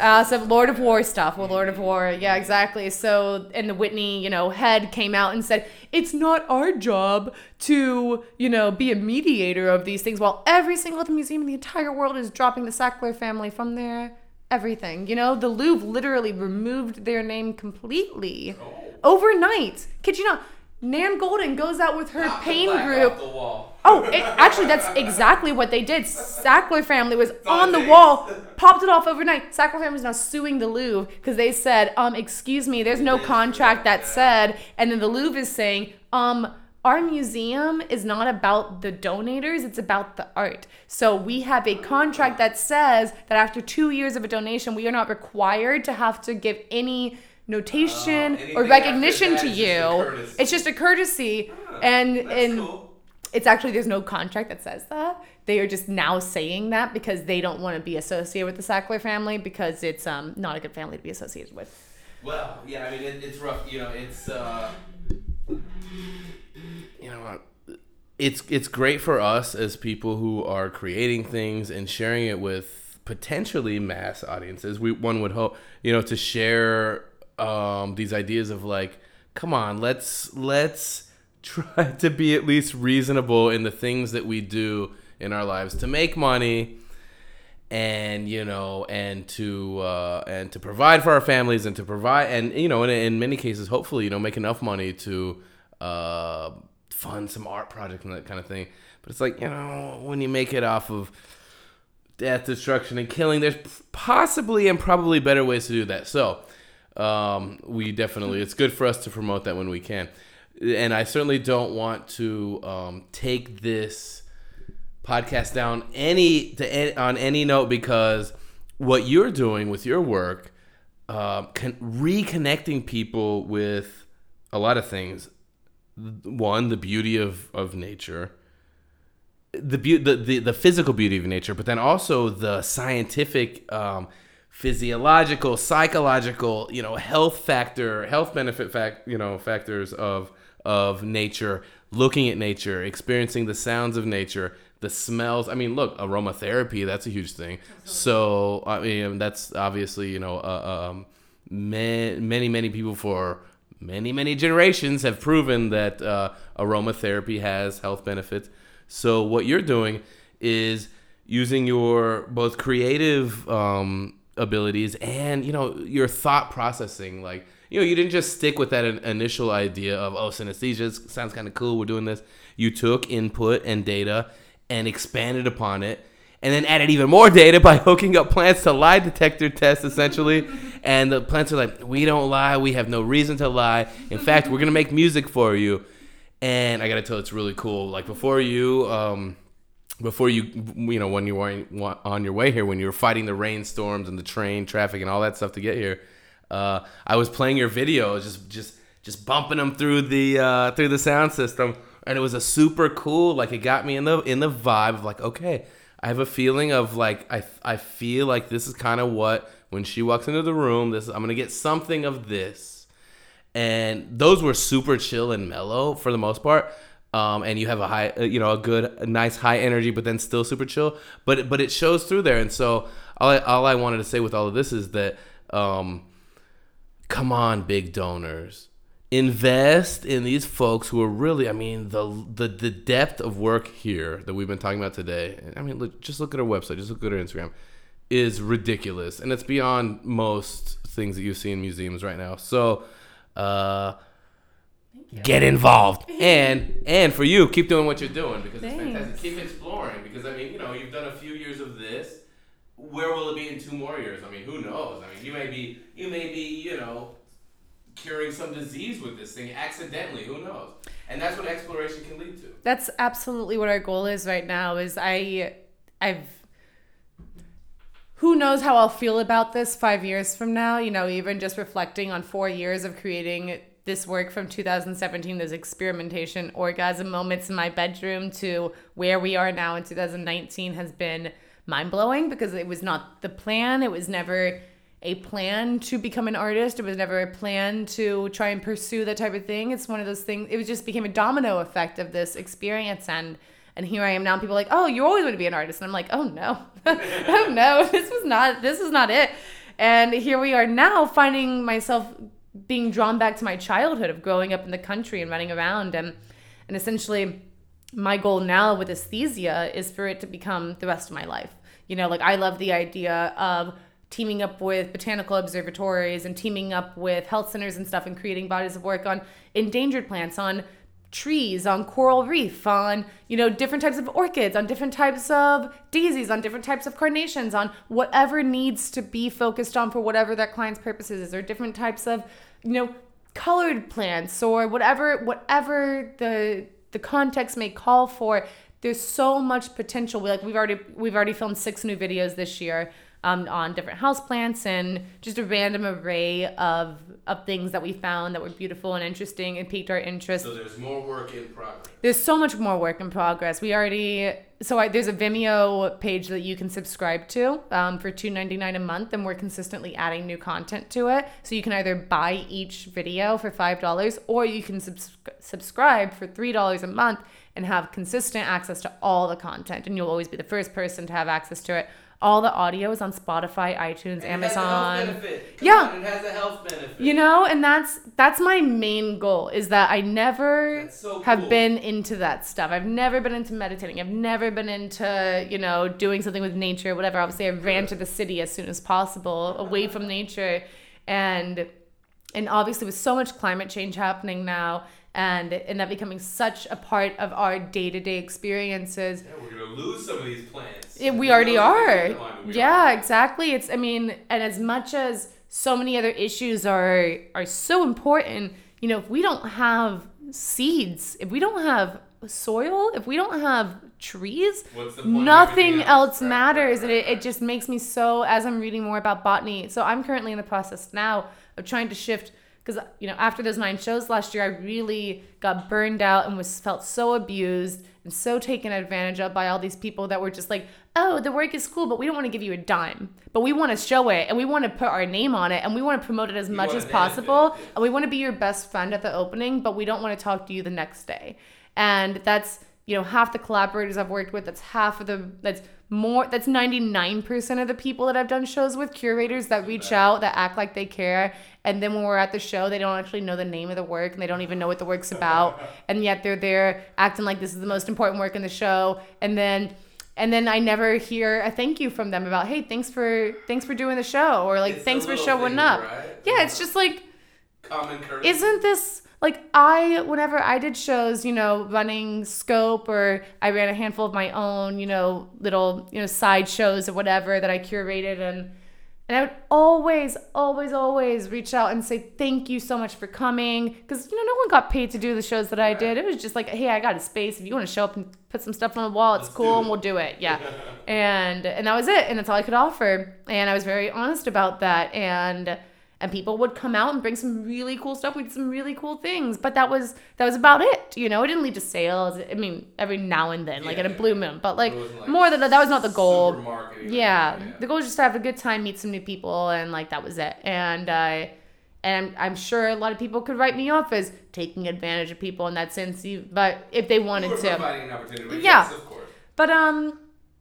Uh, some Lord of War stuff. Well, Lord of War, yeah, exactly. So, and the Whitney, you know, head came out and said, it's not our job to, you know, be a mediator of these things. While every single other museum in the entire world is dropping the Sackler family from their everything. You know, the Louvre literally removed their name completely overnight. Kid you not? Nan Goldin goes out with her pain group. Oh, it, actually, that's exactly what they did. Sackler family was on the wall, popped it off overnight. Sackler family is now suing the Louvre because they said, um, excuse me, there's no contract that said, and then the Louvre is saying, um, our museum is not about the donators, it's about the art. So we have a contract that says that after two years of a donation, we are not required to have to give any notation anything or recognition to you. It's just a courtesy. and and it's actually there's no contract that says that. They are just now saying that because they don't want to be associated with the Sackler family because it's um not a good family to be associated with. Well, yeah, I mean, it, it's rough. You know, it's uh, you know, it's it's great for us as people who are creating things and sharing it with potentially mass audiences. We one would hope, you know, to share um, these ideas of like, come on, let's let's try to be at least reasonable in the things that we do in our lives to make money and you know and to uh, and to provide for our families and to provide and you know in, in many cases hopefully you know make enough money to uh, fund some art project and that kind of thing. But it's like you know when you make it off of death destruction and killing there's possibly and probably better ways to do that. So um, we definitely it's good for us to promote that when we can and i certainly don't want to um, take this podcast down any to any, on any note because what you're doing with your work, um, con- reconnecting people with a lot of things. One, the beauty of of nature, the beau- the, the the physical beauty of nature, but then also the scientific. Um, physiological psychological you know health factor health benefit fact you know factors of of nature looking at nature experiencing the sounds of nature the smells. I mean, look, aromatherapy, that's a huge thing. So, I mean, that's obviously, you know, uh, um, ma- many, many people for many, many generations have proven that uh, aromatherapy has health benefits. So, what you're doing is using your both creative um, abilities and, you know, your thought processing. Like, you know, you didn't just stick with that initial idea of, oh, synesthesia sounds kind of cool. We're doing this. You took input and data and expanded upon it and then added even more data by hooking up plants to lie detector tests essentially and the plants are like we don't lie we have no reason to lie in fact we're gonna make music for you and i gotta tell it's really cool like before you um before you you know when you were on your way here when you were fighting the rainstorms and the train traffic and all that stuff to get here uh, i was playing your videos just just just bumping them through the uh, through the sound system and it was a super cool like it got me in the in the vibe of like okay i have a feeling of like i i feel like this is kind of what when she walks into the room this i'm gonna get something of this. And those were super chill and mellow for the most part um, and you have a high uh, you know a good a nice high energy but then still super chill. But but it shows through there and so all I, all I wanted to say with all of this is that um, come on big donors. Invest in these folks who are really i mean the the, the depth of work here that we've been talking about today i mean look, just look at our website just look at our instagram is ridiculous. And it's beyond most things that you see in museums right now. So uh get involved. And and for you keep doing what you're doing because it's fantastic. Keep exploring because i mean you know you've done a few years of this where will it be in two more years i mean who knows i mean you may be you may be you know curing some disease with this thing accidentally who knows and that's what exploration can lead to That's absolutely what our goal is right now. Is I, I've. Who knows how I'll feel about this five years from now? You know, even just reflecting on four years of creating this work from 2017, those experimentation orgasm moments in my bedroom to where we are now in 2019 has been mind blowing because it was not the plan. It was never a plan to become an artist. It was never a plan to try and pursue that type of thing. It's one of those things. It just became a domino effect of this experience, and and here I am now. And people are like, oh, you always want to be an artist, and I'm like, oh no, oh no, this was not. This is not it. And here we are now, finding myself being drawn back to my childhood of growing up in the country and running around, and and essentially my goal now with aesthesia is for it to become the rest of my life. You know, like I love the idea of teaming up with botanical observatories and teaming up with health centers and stuff and creating bodies of work on endangered plants, on trees, on coral reef, on, you know, different types of orchids, on different types of daisies, on different types of carnations, on whatever needs to be focused on for whatever that client's purposes is, or different types of, you know, colored plants or whatever whatever the the context may call for there's so much potential. We like we've already we've already filmed six new videos this year um, on different house plants and just a random array of of things that we found that were beautiful and interesting and piqued our interest so there's more work in progress there's so much more work in progress. We already so I, there's a Vimeo page that you can subscribe to um, for two ninety nine a month, and we're consistently adding new content to it. So you can either buy each video for five dollars, or you can subs- subscribe for three dollars a month and have consistent access to all the content, and you'll always be the first person to have access to it. All the audio is on Spotify, iTunes, Amazon. Yeah. it has a health benefit You know, and that's that's my main goal is that I never so have cool. been into that stuff. I've never been into meditating. I've never been into, you know, doing something with nature, whatever. Obviously, I ran to the city as soon as possible, away from nature. And and obviously with so much climate change happening now and and that becoming such a part of our day-to-day experiences, yeah, we're gonna lose some of these plants it, we already are. We Yeah, exactly. It's I mean, and as much as so many other issues are are so important, you know, if we don't have seeds, if we don't have soil, if we don't have trees, What's the point of nothing else else? Right, matters. right, and it, it just makes me so as I'm reading more about botany. So I'm currently in the process now of trying to shift because you know after those nine shows last year, I really got burned out and was felt so abused and so taken advantage of by all these people that were just like, oh, the work is cool, but we don't want to give you a dime, but we want to show it and we want to put our name on it and we want to promote it as much as possible and we want to be your best friend at the opening, but we don't want to talk to you the next day. And that's you know half the collaborators I've worked with. That's half of the that's more that's 99% of the people that I've done shows with curators that reach out that act like they care. And then when we're at the show they don't actually know the name of the work and they don't even know what the work's about. And yet they're there acting like this is the most important work in the show. And then and then I never hear a thank you from them about hey thanks for thanks for doing the show or like It's thanks for showing things, up. right? yeah it's just like Common courtesy. isn't this like I whenever I did shows, you know, running scope or I ran a handful of my own, you know, little, you know, side shows or whatever that I curated and and I would always, always, always reach out and say thank you so much for coming because you know no one got paid to do the shows that I did. It was just like, hey, I got a space. If you want to show up and put some stuff on the wall, it's Let's cool, do and we'll do it. Yeah, and and that was it, and that's all I could offer. And I was very honest about that, and and people would come out and bring some really cool stuff. We did some really cool things, but that was that was about it. You know, it didn't lead to sales. I mean, every now and then, like Yeah, in a blue moon, but like, like, more than that, that was not the goal. marketing Yeah, the goal was just to have a good time, meet some new people, and like that was it. And I, and I'm, I'm sure a lot of people could write me off as taking advantage of people in that sense. you- But if they wanted to, providing an opportunity. Yeah. Yes, of course. but um,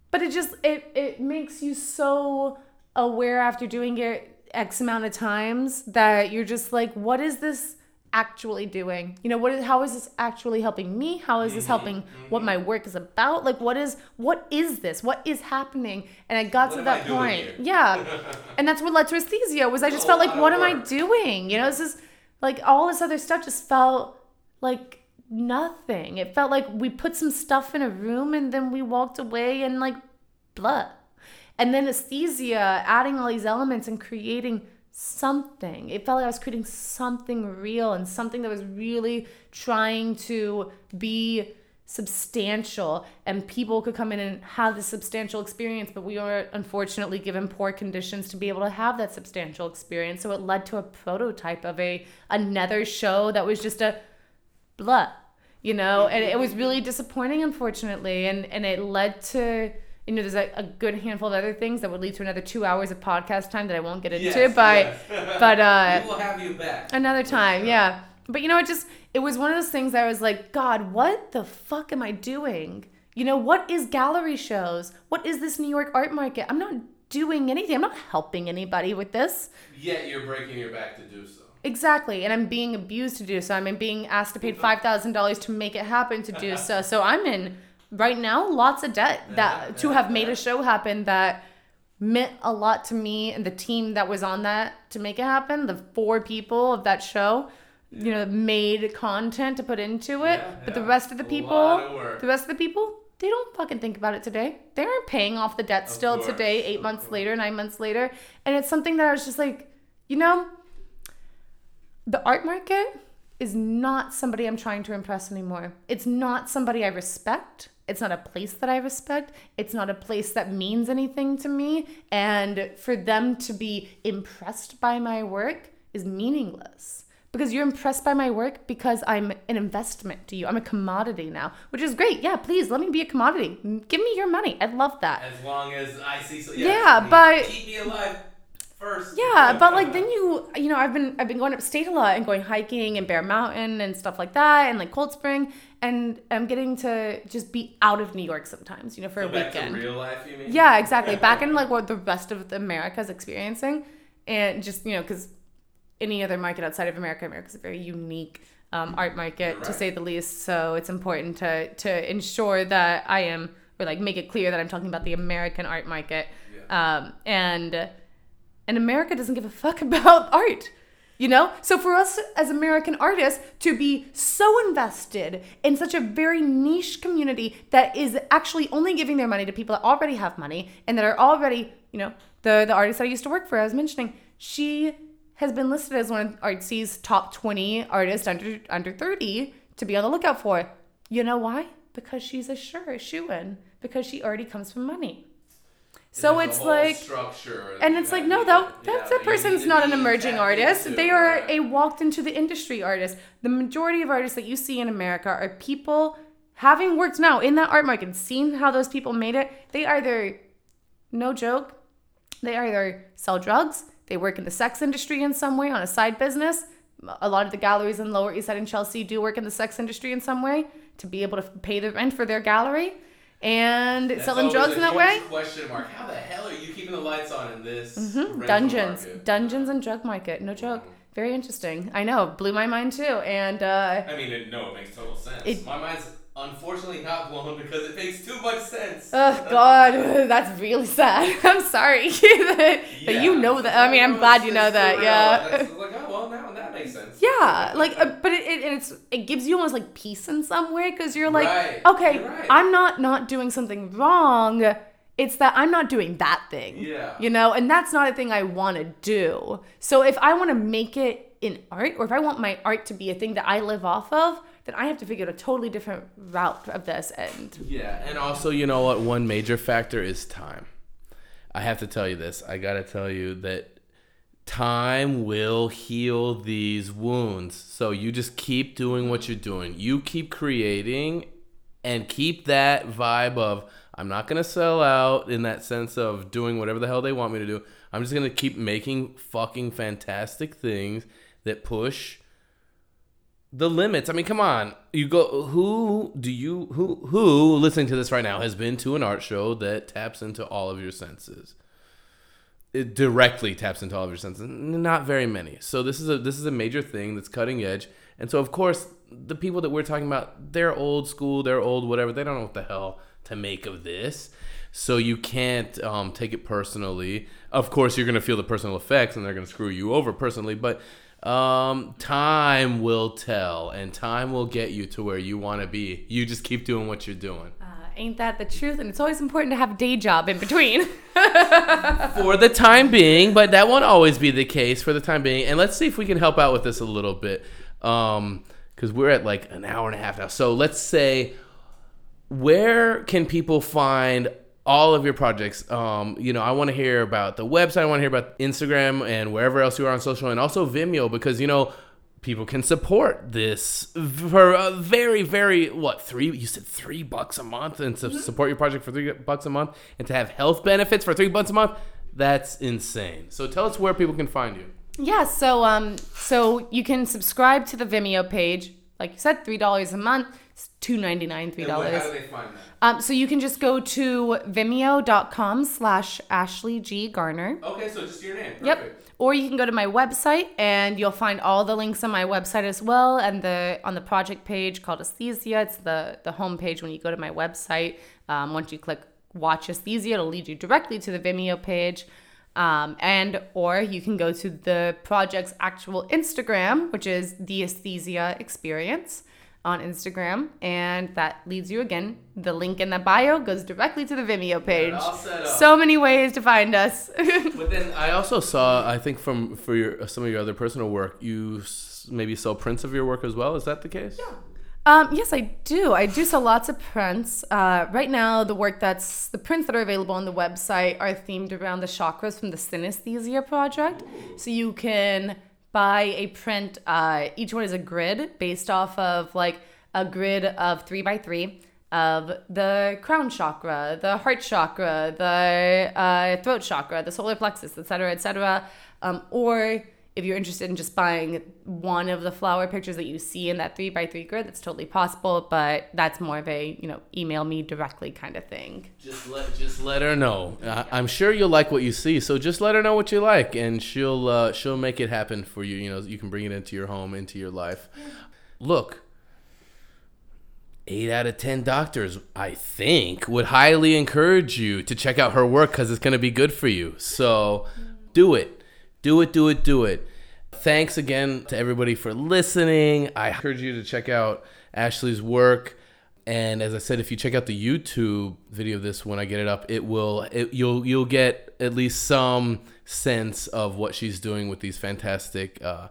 but it just it it makes you so aware after doing it X amount of times that you're just like, what is this actually doing? You know, what is how is this actually helping me? How is this helping what my work is about? Like what is what is this? What is happening? And I got What to that point. Yeah. and that's what led to aesthesia was I just a felt like what am I doing? You know, this is like all this other stuff just felt like nothing. It felt like we put some stuff in a room and then we walked away and like blah. And then aesthesia, adding all these elements and creating something. It felt like I was creating something real and something that was really trying to be substantial. And people could come in and have this substantial experience but we were unfortunately given poor conditions to be able to have that substantial experience. So it led to a prototype of a another show that was just a blah you know? And it was really disappointing unfortunately. And and it led to you know there's a, a good handful of other things that would lead to another two hours of podcast time that i won't get into Yes, but yes. but uh we will have you back. another time yeah but you know it just it was one of those things i was like god what the fuck am i doing you know what is gallery shows what is this new york art market i'm not doing anything i'm not helping anybody with this Yet you're breaking your back to do so. Exactly, and I'm being abused to do so. I'm being asked to pay five thousand dollars to make it happen to do so. So I'm in right now lots of debt that to have made a show happen that meant a lot to me and the team that was on that to make it happen. The four people of that show, you know, made content to put into it. Yeah, but the rest of the people, of the rest of the people, they don't fucking think about it today. They aren't paying off the debt Of still course, today, eight of months course. later, nine months later. And it's something that I was just like, you know, the art market is not somebody I'm trying to impress anymore. It's not somebody I respect. It's not a place that I respect. It's not a place that means anything to me. And for them to be impressed by my work is meaningless. Because you're impressed by my work because I'm an investment to you. I'm a commodity now, which is great. Yeah, please let me be a commodity. Give me your money. I'd love that. As long as I see so. Yeah, I mean, but- keep me alive first. Yeah, but like then you you know I've been I've been going upstate a lot and going hiking and Bear Mountain and stuff like that and like Cold Spring and I'm getting to just be out of New York sometimes you know for So a back weekend. real life, you mean? Yeah, exactly. Back in like what the rest of America is experiencing, and just you know, because any other market outside of America, America's a very unique um, art market You're to say the least. So it's important to to ensure that I am or like make it clear that I'm talking about the American art market, um, and and America doesn't give a fuck about art. You know? So for us as American artists to be so invested in such a very niche community that is actually only giving their money to people that already have money and that are already, you know, the the artist I used to work for, I was mentioning, she has been listed as one of Artsy's top 20 artists under under 30 to be on the lookout for. You know why? Because she's a sure shoe-in. Because she already comes from money. So it's like structure and it's like no to- that. yeah, that person's not an emerging artist. into, they are right. a walked into the industry artist. The majority of artists that you see in america are people having worked now in that art market seen how those people made it. They either no joke they either sell drugs they work in the sex industry in some way on a side business. A lot of the galleries in lower east side and chelsea do work in the sex industry in some way to be able to pay the rent for their gallery and selling drugs in that way. Question mark. How the hell are you keeping the lights on in this Mhm. Dungeons, dungeons and drug market. No joke. Very interesting. I know, blew my mind too. And uh, I mean, it, no, it makes total sense. It- My mind's unfortunately not blown because it makes too much sense. oh god, that's really sad. I'm sorry that, that you know that. I mean, I'm glad you know that. Yeah. Like, oh well, now that makes sense. Yeah, like, uh, but it, it it's it gives you almost like peace in some way because you're like, Right, okay, you're right. I'm not not doing something wrong. It's that I'm not doing that thing. Yeah. You know, and that's not a thing I want to do. So if I want to make it in art, or if I want my art to be a thing that I live off of, then I have to figure out a totally different route of this. And Yeah, and also, you know what? One major factor is time. I have to tell you this. I got to tell you that time will heal these wounds. So you just keep doing what you're doing. You keep creating and keep that vibe of I'm not going to sell out in that sense of doing whatever the hell they want me to do. I'm just going to keep making fucking fantastic things that push the limits. I mean, come on. You go who do you who who listening to this right now has been to an art show that taps into all of your senses? It directly taps into all of your senses. Not very many. So this is a this is a major thing that's cutting edge. And so of course, the people that we're talking about, they're old school, they're old whatever. They don't know what the hell to make of this. So you can't um, take it personally. Of course, you're gonna feel the personal effects, and they're gonna screw you over personally. But um, time will tell, and time will get you to where you want to be. You just keep doing what you're doing. uh, ain't that the truth? And it's always important to have a day job in between. for the time being, but that won't always be the case for the time being. And let's see if we can help out with this a little bit. Um, because we're at like an hour and a half now. So let's say, where can people find all of your projects? Um, you know, I want to hear about the website. I want to hear about Instagram and wherever else you are on social, and also Vimeo because you know people can support this for a very, very what three? You said three bucks a month, and to support your project for three bucks a month, and to have health benefits for three bucks a month. That's insane. So tell us where people can find you. Yeah, so um, so you can subscribe to the Vimeo page. Like you said, three dollars a month. Two ninety nine, three dollars. they find that? Um, so you can just go to vimeo.com slash Ashley G Garner. Okay, so just your name. Yep. Or you can go to my website and you'll find all the links on my website as well. And the on the project page called Aesthesia, it's the the home page when you go to my website. Um, once you click Watch Aesthesia, it'll lead you directly to the Vimeo page. Um, and or you can go to the project's actual Instagram, which is the Aesthesia Experience on Instagram, and that leads you again. The link in the bio goes directly to the Vimeo page. all. So many ways to find us. But then I also saw, I think from for your some of your other personal work, you maybe sell prints of your work as well. Is that the case? Yeah. Um, yes, I do. I do sell lots of prints. Uh, right now, the work that's the prints that are available on the website are themed around the chakras from the Synesthesia project. So you can buy a print. Uh, each one is a grid based off of like a grid of three by three of the crown chakra, the heart chakra, the uh, throat chakra, the solar plexus, etc., etc. Um, or if you're interested in just buying one of the flower pictures that you see in that three by three grid, that's totally possible. But that's more of a you know email me directly kind of thing. Just let just let her know. I, I'm sure you'll like what you see. So just let her know what you like, and she'll uh, she'll make it happen for you. You know, you can bring it into your home, into your life. Look. Eight out of ten doctors, I think, would highly encourage you to check out her work because it's going to be good for you. So, do it, do it, do it, do it. Thanks again to everybody for listening. I encourage you to check out Ashley's work. And as I said, if you check out the YouTube video of this when I get it up, it will it, you'll you'll get at least some sense of what she's doing with these fantastic, uh,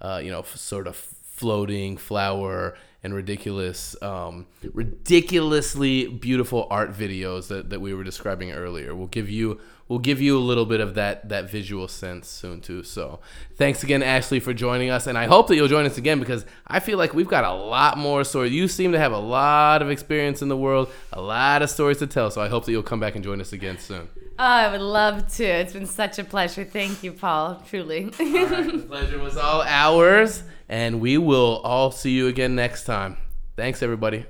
uh, you know, f- sort of floating flower and ridiculous, um, ridiculously beautiful art videos that, that we were describing earlier. We'll give you we'll give you a little bit of that that visual sense soon too. So thanks again, Ashley, for joining us, and I hope that you'll join us again because I feel like we've got a lot more stories. You seem to have a lot of experience in the world, a lot of stories to tell. So I hope that you'll come back and join us again soon. Oh, I would love to. It's been such a pleasure. Thank you, Paul. Truly. All right, the pleasure was all ours, and we will all see you again next time. Thanks, everybody.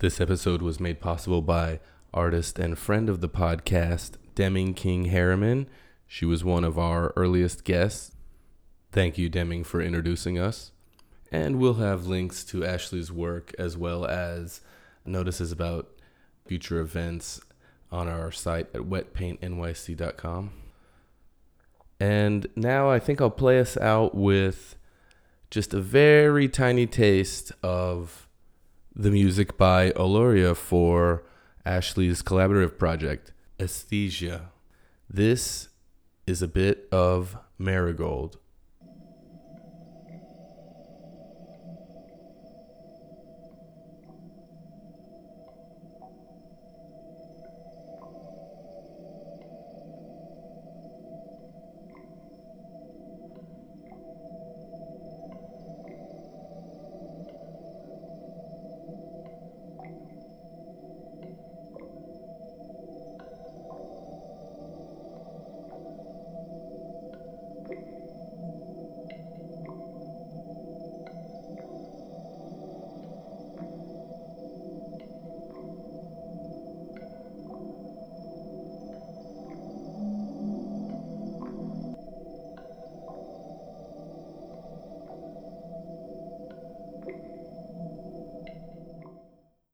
This episode was made possible by artist and friend of the podcast, Deming King Harriman. She was one of our earliest guests. Thank you, Deming, for introducing us. And we'll have links to Ashley's work as well as notices about future events on our site at wetpaintnyc.com. And now I think I'll play us out with just a very tiny taste of the music by Oloria for Ashley's collaborative project, Aesthesia. This is a bit of Marigold